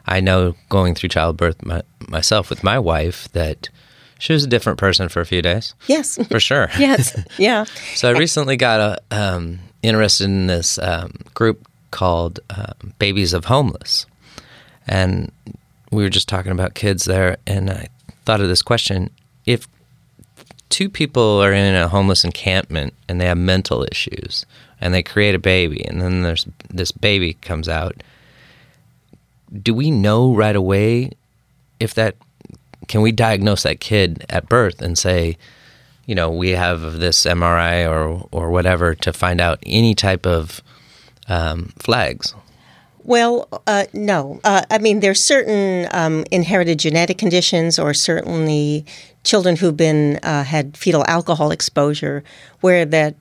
I know going through childbirth my, myself with my wife that she was a different person for a few days. Yes, for sure. yes, yeah. so I recently got a, um, interested in this um, group called uh, Babies of Homeless, and we were just talking about kids there, and I thought of this question: If two people are in a homeless encampment and they have mental issues, and they create a baby, and then there's this baby comes out do we know right away if that can we diagnose that kid at birth and say, you know, we have this MRI or or whatever to find out any type of um, flags? Well, uh, no. Uh, I mean, there's certain um, inherited genetic conditions or certainly children who've been uh, had fetal alcohol exposure, where that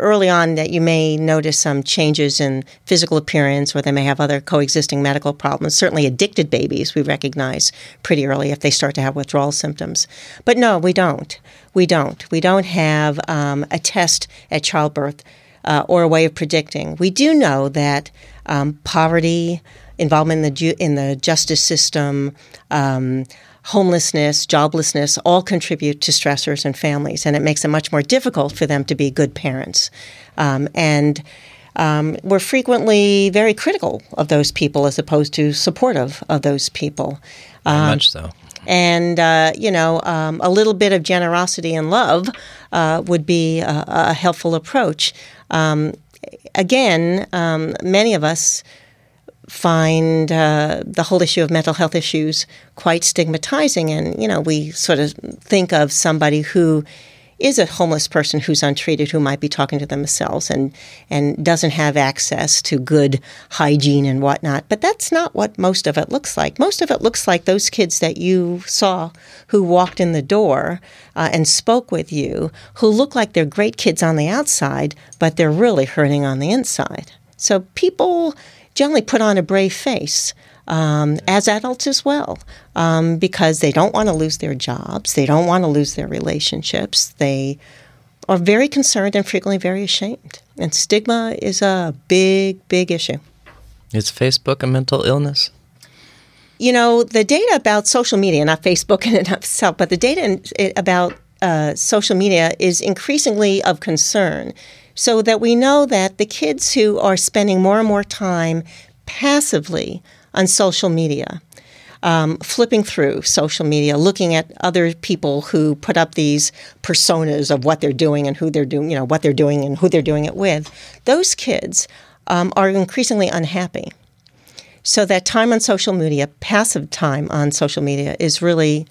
early on that you may notice some changes in physical appearance, or they may have other coexisting medical problems. Certainly, addicted babies we recognize pretty early if they start to have withdrawal symptoms. But no, we don't. We don't. We don't have um, a test at childbirth uh, or a way of predicting. We do know that um, poverty, involvement in the ju- in the justice system. Um, homelessness, joblessness all contribute to stressors in families, and it makes it much more difficult for them to be good parents. Um, and um, we're frequently very critical of those people as opposed to supportive of those people. Um, much so. And, uh, you know, um, a little bit of generosity and love uh, would be a, a helpful approach. Um, again, um, many of us find uh, the whole issue of mental health issues quite stigmatizing. And, you know, we sort of think of somebody who is a homeless person who's untreated who might be talking to themselves and, and doesn't have access to good hygiene and whatnot. But that's not what most of it looks like. Most of it looks like those kids that you saw who walked in the door uh, and spoke with you, who look like they're great kids on the outside, but they're really hurting on the inside. So people generally put on a brave face. Um, as adults as well, um, because they don't want to lose their jobs, they don't want to lose their relationships, they are very concerned and frequently very ashamed. And stigma is a big, big issue. Is Facebook a mental illness? You know, the data about social media, not Facebook in and of itself, but the data in, about uh, social media is increasingly of concern so that we know that the kids who are spending more and more time passively on social media, um, flipping through social media, looking at other people who put up these personas of what they're doing and who they're doing, you know, what they're doing and who they're doing it with, those kids um, are increasingly unhappy. So that time on social media, passive time on social media, is really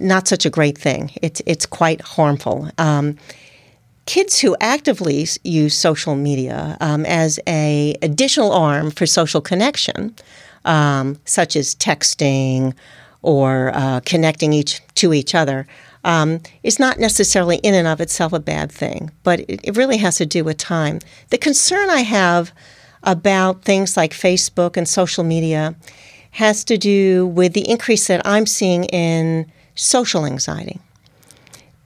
not such a great thing. It's it's quite harmful. Um, kids who actively use social media um, as a additional arm for social connection, um, such as texting or uh, connecting each to each other, um, is not necessarily in and of itself a bad thing, but it, it really has to do with time. The concern I have about things like Facebook and social media has to do with the increase that I'm seeing in social anxiety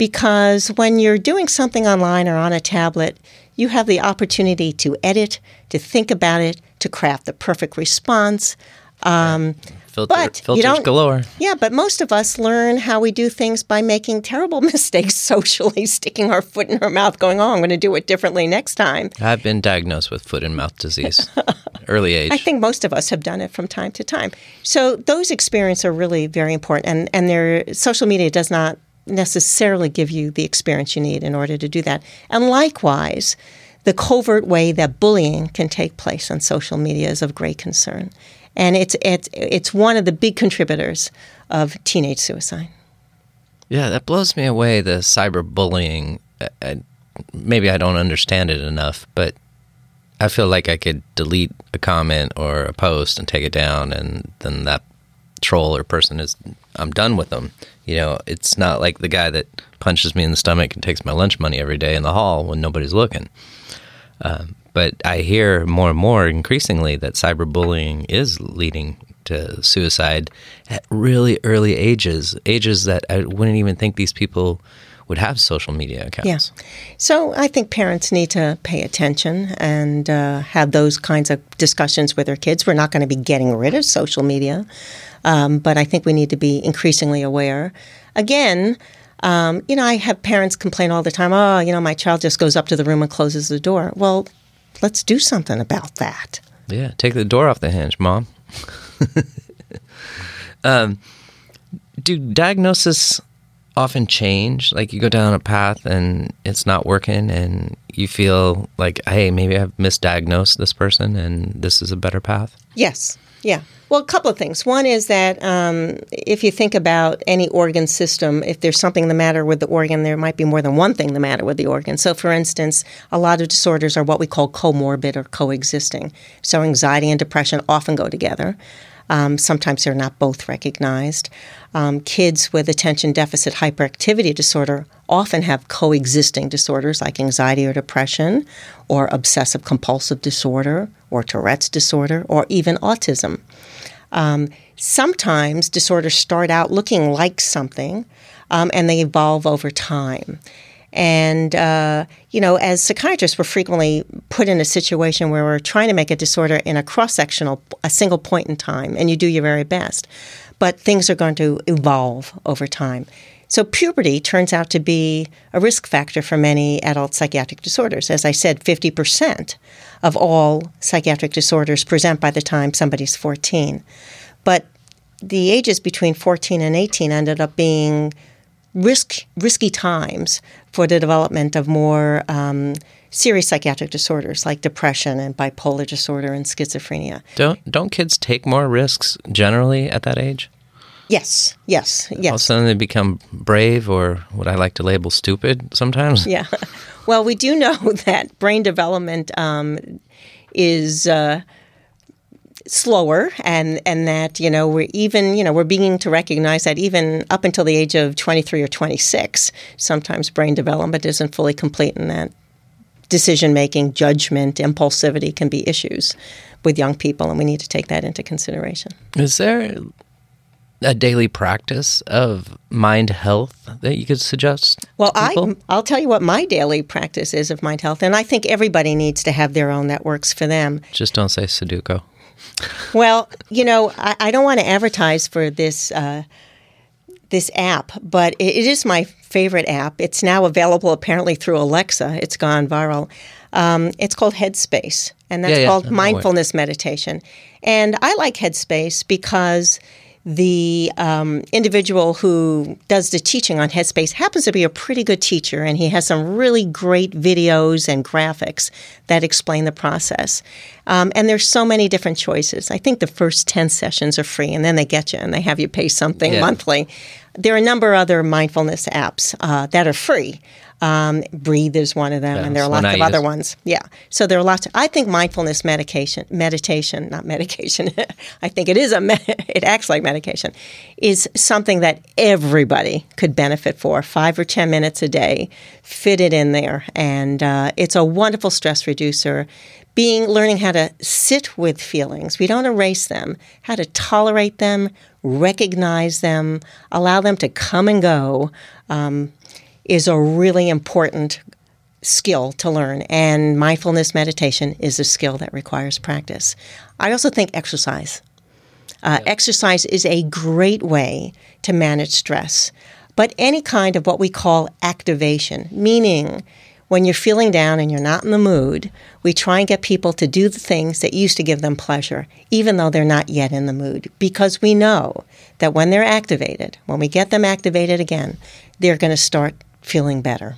because when you're doing something online or on a tablet, you have the opportunity to edit, to think about it, to craft the perfect response. Um, Filter, but filters galore. Yeah, but most of us learn how we do things by making terrible mistakes socially, sticking our foot in our mouth, going, "Oh, I'm going to do it differently next time." I've been diagnosed with foot and mouth disease, early age. I think most of us have done it from time to time. So those experiences are really very important, and and their social media does not necessarily give you the experience you need in order to do that. And likewise, the covert way that bullying can take place on social media is of great concern. And it's, it's, it's one of the big contributors of teenage suicide. Yeah, that blows me away, the cyberbullying. maybe I don't understand it enough, but I feel like I could delete a comment or a post and take it down, and then that troll or person is I'm done with them. You know, it's not like the guy that punches me in the stomach and takes my lunch money every day in the hall when nobody's looking. Um, but I hear more and more increasingly that cyberbullying is leading to suicide at really early ages, ages that I wouldn't even think these people would have social media accounts. Yeah. So I think parents need to pay attention and uh, have those kinds of discussions with their kids. We're not going to be getting rid of social media, um, but I think we need to be increasingly aware. Again, um, you know, I have parents complain all the time, oh, you know, my child just goes up to the room and closes the door. Well, let's do something about that. Yeah, take the door off the hinge, mom. um, do diagnosis often change. Like you go down a path and it's not working, and you feel like, hey, maybe I've misdiagnosed this person, and this is a better path. Yes. Yeah. Well, a couple of things. One is that um, if you think about any organ system, if there's something the matter with the organ, there might be more than one thing the matter with the organ. So, for instance, a lot of disorders are what we call comorbid or coexisting. So, anxiety and depression often go together. Um, sometimes they're not both recognized. Um, kids with attention deficit hyperactivity disorder often have coexisting disorders like anxiety or depression, or obsessive compulsive disorder, or Tourette's disorder, or even autism. Um, sometimes disorders start out looking like something um, and they evolve over time. And, uh, you know, as psychiatrists, we're frequently put in a situation where we're trying to make a disorder in a cross sectional, a single point in time, and you do your very best. But things are going to evolve over time. So, puberty turns out to be a risk factor for many adult psychiatric disorders. As I said, 50% of all psychiatric disorders present by the time somebody's 14. But the ages between 14 and 18 ended up being risk, risky times for the development of more um, serious psychiatric disorders like depression and bipolar disorder and schizophrenia. Don't don't kids take more risks generally at that age? Yes, yes, yes. All of a sudden they become brave or what I like to label stupid sometimes. Yeah. Well, we do know that brain development um, is. Uh, slower and and that you know we're even you know we're beginning to recognize that even up until the age of 23 or 26 sometimes brain development isn't fully complete and that decision making judgment impulsivity can be issues with young people and we need to take that into consideration Is there a daily practice of mind health that you could suggest? well i i'll tell you what my daily practice is of mind health and i think everybody needs to have their own that works for them just don't say Sudoku. Well, you know, I, I don't want to advertise for this uh, this app, but it, it is my favorite app. It's now available apparently through Alexa. It's gone viral. Um, it's called Headspace, and that's Yeah, yeah, called it. mindfulness meditation. And I like Headspace because the um, individual who does the teaching on Headspace happens to be a pretty good teacher, and he has some really great videos and graphics that explain the process. Um, and there's so many different choices. I think the first 10 sessions are free, and then they get you and they have you pay something Yeah. monthly. There are a number of other mindfulness apps uh, that are free. Um, Breathe is one of them, Yeah, and there are lots I of other use. ones. Yeah. So there are lots. Of, I think mindfulness medication, meditation, not medication. I think it is a. Me- it acts like medication, is something that everybody could benefit for. Five or ten minutes a day, fit it in there, and uh, it's a wonderful stress reducer. Being learning how to sit with feelings, we don't erase them. How to tolerate them, recognize them, allow them to come and go. Um, is a really important skill to learn, and mindfulness meditation is a skill that requires practice. I also think exercise. Uh, Exercise is a great way to manage stress, but any kind of what we call activation, meaning when you're feeling down and you're not in the mood, we try and get people to do the things that used to give them pleasure, even though they're not yet in the mood, because we know that when they're activated, when we get them activated again, they're going to start feeling better.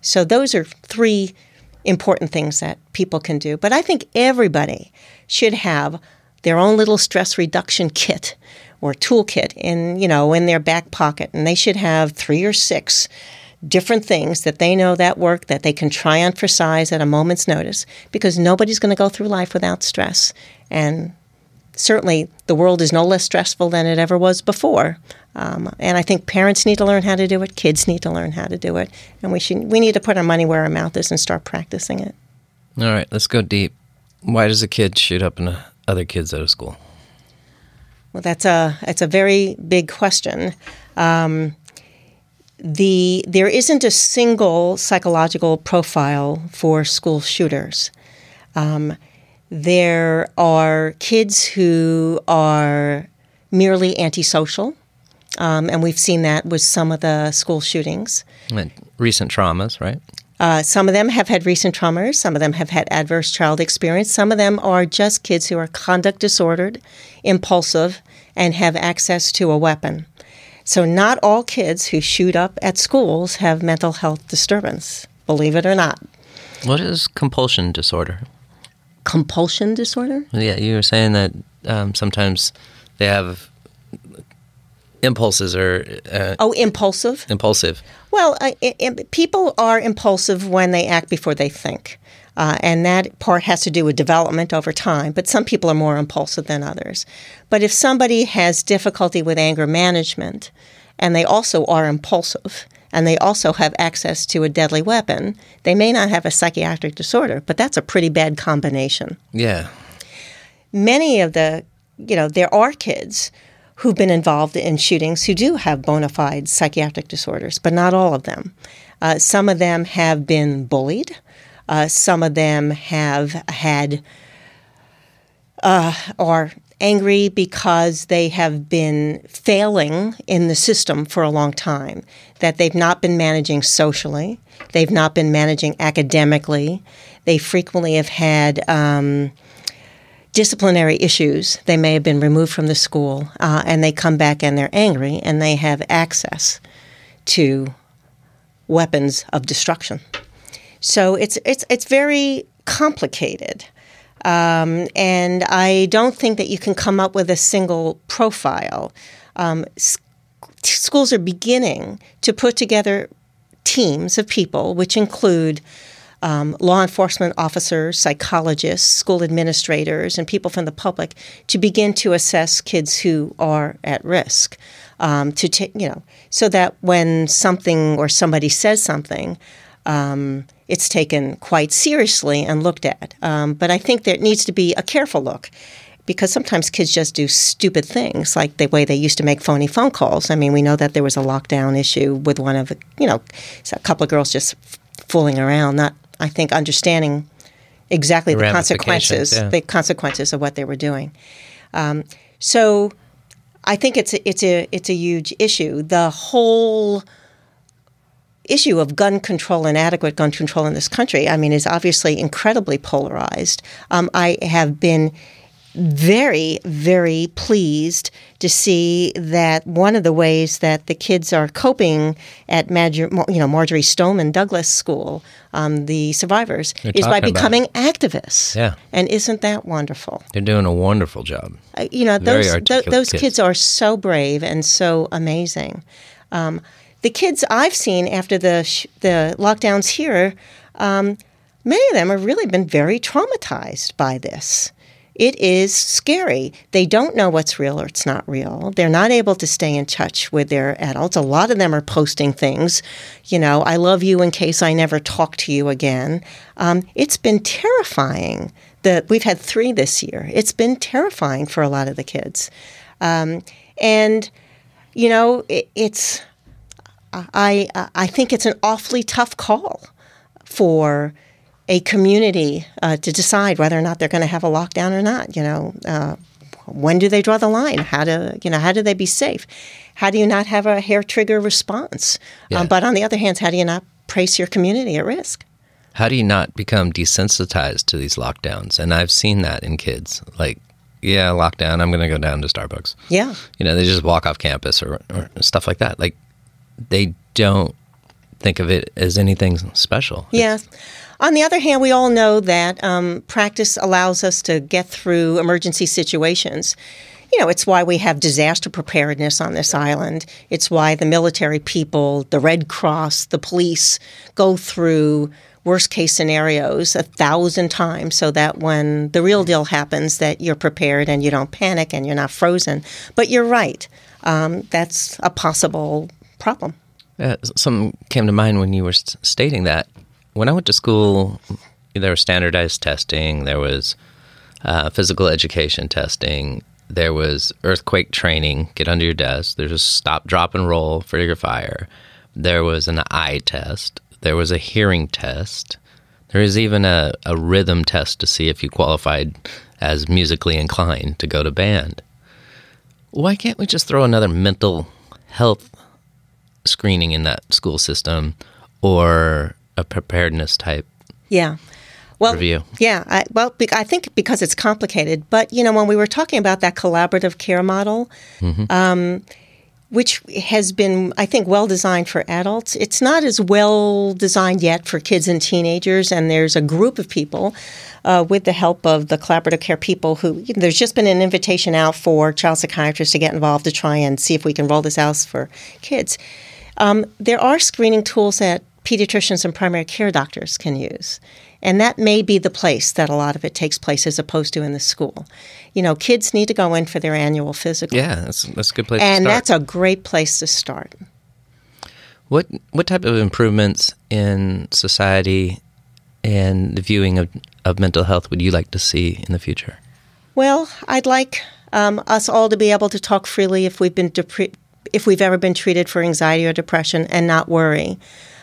So those are three important things that people can do. But I think everybody should have their own little stress reduction kit or toolkit in, you know, in their back pocket and they should have 3 or 6 different things that they know that work that they can try on for size at a moment's notice because nobody's going to go through life without stress. And certainly the world is no less stressful than it ever was before. Um, and I think parents need to learn how to do it, kids need to learn how to do it, and we should we need to put our money where our mouth is and start practicing it. All right, let's go deep. Why does a kid shoot up other kids out of school? Well, that's a it's a very big question. Um, the there isn't a single psychological profile for school shooters. Um, there are kids who are merely antisocial, um, and we've seen that with some of the school shootings. And recent traumas, right? Uh, some of them have had recent traumas. Some of them have had adverse child experience. Some of them are just kids who are conduct disordered, impulsive, and have access to a weapon. So, not all kids who shoot up at schools have mental health disturbance, believe it or not. What is compulsion disorder? Compulsion disorder? Yeah, you were saying that um, sometimes they have impulses or uh, Oh, impulsive? impulsive. Well, uh, i i people are impulsive when they act before they think. Uh, and that part has to do with development over time, but some people are more impulsive than others. But if somebody has difficulty with anger management and they also are impulsive and they also have access to a deadly weapon, they may not have a psychiatric disorder, but that's a pretty bad combination. Yeah. Many of the, you know, there are kids who've been involved in shootings who do have bona fide psychiatric disorders, but not all of them. Uh, some of them have been bullied. Uh, some of them have had uh, are angry because they have been failing in the system for a long time. That they've not been managing socially, they've not been managing academically. They frequently have had. Um, disciplinary issues. They may have been removed from the school, uh, and they come back and they're angry, and they have access to weapons of destruction. So it's it's it's very complicated. Um, and I don't think that you can come up with a single profile. Um, s- schools are beginning to put together teams of people, which include um, law enforcement officers, psychologists, school administrators, and people from the public, to begin to assess kids who are at risk. Um, to ta- you know, so that when something or somebody says something, um, it's taken quite seriously and looked at. Um, but I think there needs to be a careful look because sometimes kids just do stupid things, like the way they used to make phony phone calls. I mean, we know that there was a lockdown issue with one of, the, you know, a couple of girls just fooling around, not, I think, understanding exactly the, the consequences, yeah. the consequences of what they were doing. Um, so I think it's a, it's a it's a huge issue. The whole issue of gun control and adequate gun control in this country, I mean, is obviously incredibly polarized. Um, I have been very, very pleased to see that one of the ways that the kids are coping at Marjory, you know, Marjory Stoneman Douglas School, um, the survivors, You're is by becoming activists. Yeah. And isn't that wonderful? They're doing a wonderful job. Uh, you know, those th- those kids. kids are so brave and so amazing. Um, the kids I've seen after the sh- the lockdowns here, um, many of them have really been very traumatized by this. It is scary. They don't know what's real or it's not real. They're not able to stay in touch with their adults. A lot of them are posting things, you know, I love you in case I never talk to you again. Um, it's been terrifying. That we've had three this year. It's been terrifying for a lot of the kids, um, and you know, it, it's. I I think it's an awfully tough call for a community uh, to decide whether or not they're going to have a lockdown or not. You know, uh, when do they draw the line? How do you know? How do they be safe? How do you not have a hair trigger response? Yeah. Um, but on the other hand, how do you not place your community at risk? How do you not become desensitized to these lockdowns? And I've seen that in kids. Like, yeah, lockdown, I'm going to go down to Starbucks. Yeah, You know, they just walk off campus or, or stuff like that. Like, they don't think of it as anything special. yeah. On the other hand, we all know that um, practice allows us to get through emergency situations. You know, it's why we have disaster preparedness on this island. It's why the military people, the Red Cross, the police go through worst case scenarios a thousand times so that when the real deal happens that you're prepared and you don't panic and you're not frozen. But you're right. Um, that's a possible problem. Yeah, something came to mind when you were s- stating that. When I went to school, there was standardized testing, there was uh, physical education testing, there was earthquake training, get under your desk, there was stop, drop, and roll for your fire, there was an eye test, there was a hearing test, there was even a, a rhythm test to see if you qualified as musically inclined to go to band. Why can't we just throw another mental health screening in that school system or a preparedness type Yeah. Well, review? Yeah, I, well, I think because it's complicated. But you know, when we were talking about that collaborative care model, um, which has been, I think, well designed for adults, it's not as well designed yet for kids and teenagers. And there's a group of people, uh, with the help of the collaborative care people, who you know, there's just been an invitation out for child psychiatrists to get involved to try and see if we can roll this out for kids. Um, there are screening tools that pediatricians and primary care doctors can use. And that may be the place that a lot of it takes place as opposed to in the school. You know, kids need to go in for their annual physical. Yeah, that's, that's a good place and to start. And that's a great place to start. What what type of improvements in society and the viewing of, of mental health would you like to see in the future? Well, I'd like um, us all to be able to talk freely if we've been depre- if we've ever been treated for anxiety or depression, and not worry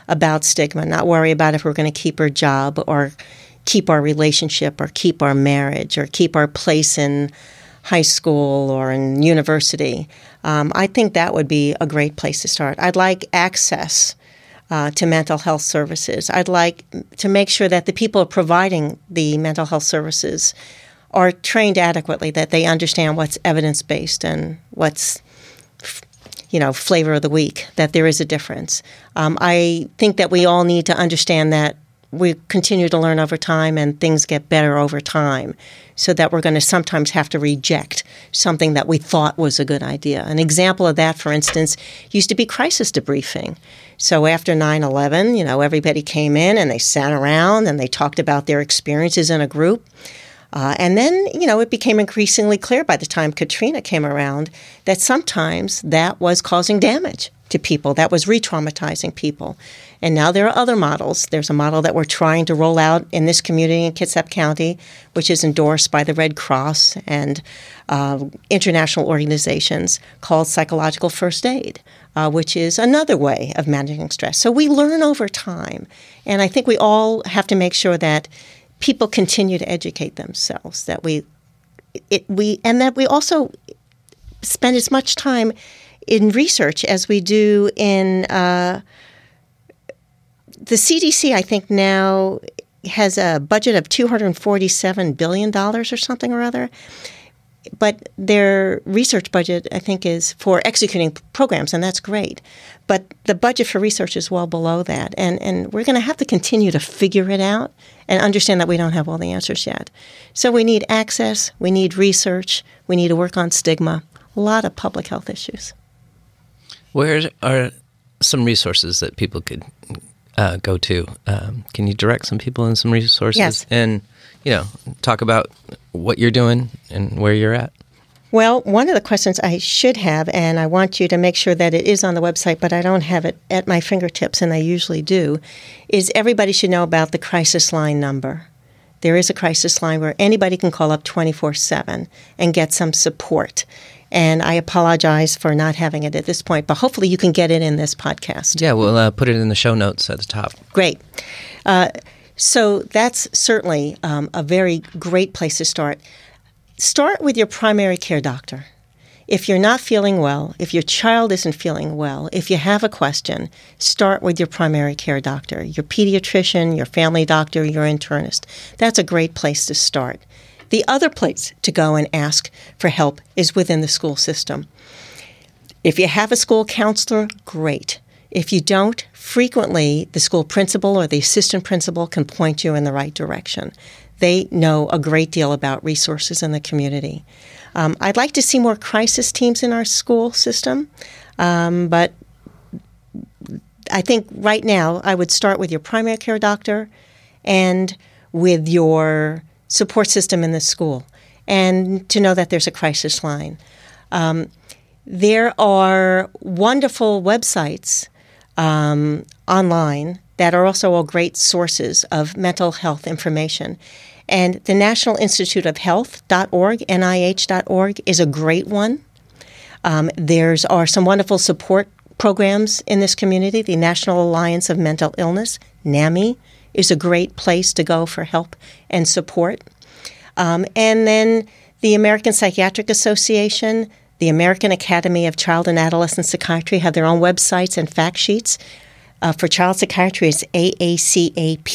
about stigma, not worry about if we're going to keep our job or keep our relationship or keep our marriage or keep our place in high school or in university. Um, I think that would be a great place to start. I'd like access uh, to mental health services. I'd like to make sure that the people providing the mental health services are trained adequately, that they understand what's evidence based and what's you know, flavor of the week, that there is a difference. Um, I think that we all need to understand that we continue to learn over time and things get better over time so that we're going to sometimes have to reject something that we thought was a good idea. An example of that, for instance, used to be crisis debriefing. So after 9 11, you know, everybody came in and they sat around and they talked about their experiences in a group. Uh, and then, you know, it became increasingly clear by the time Katrina came around that sometimes that was causing damage to people, that was re traumatizing people. And now there are other models. There's a model that we're trying to roll out in this community in Kitsap County, which is endorsed by the Red Cross and uh, international organizations called psychological first aid, uh, which is another way of managing stress. So we learn over time. And I think we all have to make sure that people continue to educate themselves, that we, it, we, and that we also spend as much time in research as we do in uh, the CDC. I think now has a budget of two hundred forty-seven billion dollars or something or other. But their research budget, I think, is for executing programs, and that's great. But the budget for research is well below that, and and we're going to have to continue to figure it out and understand that we don't have all the answers yet. So we need access, we need research, we need to work on stigma, a lot of public health issues. Where are some resources that people could uh, go to? Um, can you direct some people in some resources? Yes. And, you know, talk about what you're doing and where you're at? Well, one of the questions I should have, and I want you to make sure that it is on the website, but I don't have it at my fingertips, and I usually do, is everybody should know about the crisis line number. There is a crisis line where anybody can call up 24 7 and get some support. And I apologize for not having it at this point, but hopefully you can get it in this podcast. Yeah, we'll uh, put it in the show notes at the top. Great. Uh, so that's certainly um, a very great place to start. Start with your primary care doctor. If you're not feeling well, if your child isn't feeling well, if you have a question, start with your primary care doctor, your pediatrician, your family doctor, your internist. That's a great place to start. The other place to go and ask for help is within the school system. If you have a school counselor, great. If you don't, frequently the school principal or the assistant principal can point you in the right direction. They know a great deal about resources in the community. Um, I'd like to see more crisis teams in our school system, um, but I think right now I would start with your primary care doctor and with your support system in the school and to know that there's a crisis line. Um, there are wonderful websites um, online that are also all great sources of mental health information. And the National Institute of Health.org, NIH.org, is a great one. Um, there's are some wonderful support programs in this community. The National Alliance of Mental Illness, NAMI, is a great place to go for help and support. Um, and then the American Psychiatric Association, the American Academy of Child and Adolescent Psychiatry have their own websites and fact sheets. Uh, for child psychiatry, it's aacap.org.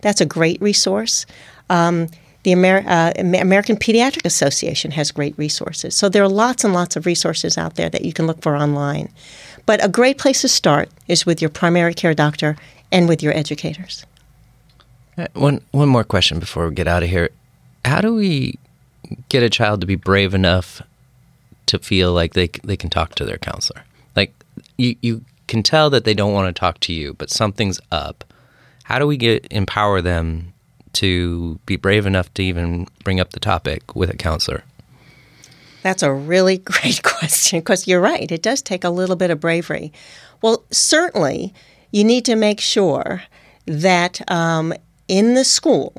That's a great resource. Um, the Amer- uh, American Pediatric Association has great resources. So there are lots and lots of resources out there that you can look for online. But a great place to start is with your primary care doctor and with your educators. Uh, One one more question before we get out of here. How do we get a child to be brave enough to feel like they they can talk to their counselor? Like you you can tell that they don't want to talk to you, but something's up. How do we get empower them to be brave enough to even bring up the topic with a counselor? That's a really great question because you're right. It does take a little bit of bravery. Well, certainly, you need to make sure that um, in the school,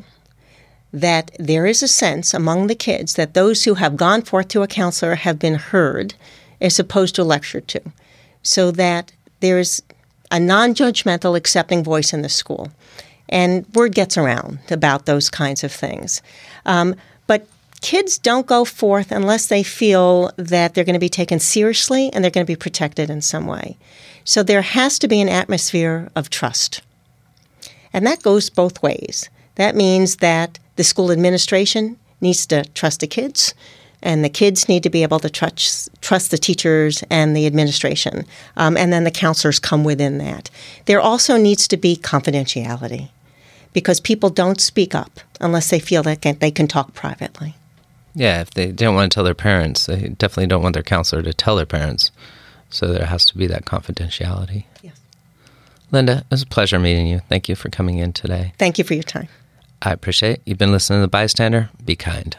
that there is a sense among the kids that those who have gone forth to a counselor have been heard as opposed to lectured to, so that there's a non judgmental, accepting voice in the school. And word gets around about those kinds of things. Um, but kids don't go forth unless they feel that they're going to be taken seriously and they're going to be protected in some way. So there has to be an atmosphere of trust. And that goes both ways. That means that the school administration needs to trust the kids, and the kids need to be able to trust trust the teachers and the administration, um, and then the counselors come within that. There also needs to be confidentiality, because people don't speak up unless they feel that they can talk privately. Yeah, if they don't want to tell their parents, they definitely don't want their counselor to tell their parents. So there has to be that confidentiality. Yes. Linda, it was a pleasure meeting you. Thank you for coming in today. Thank you for your time. I appreciate it. You've been listening to The Bystander. Be kind.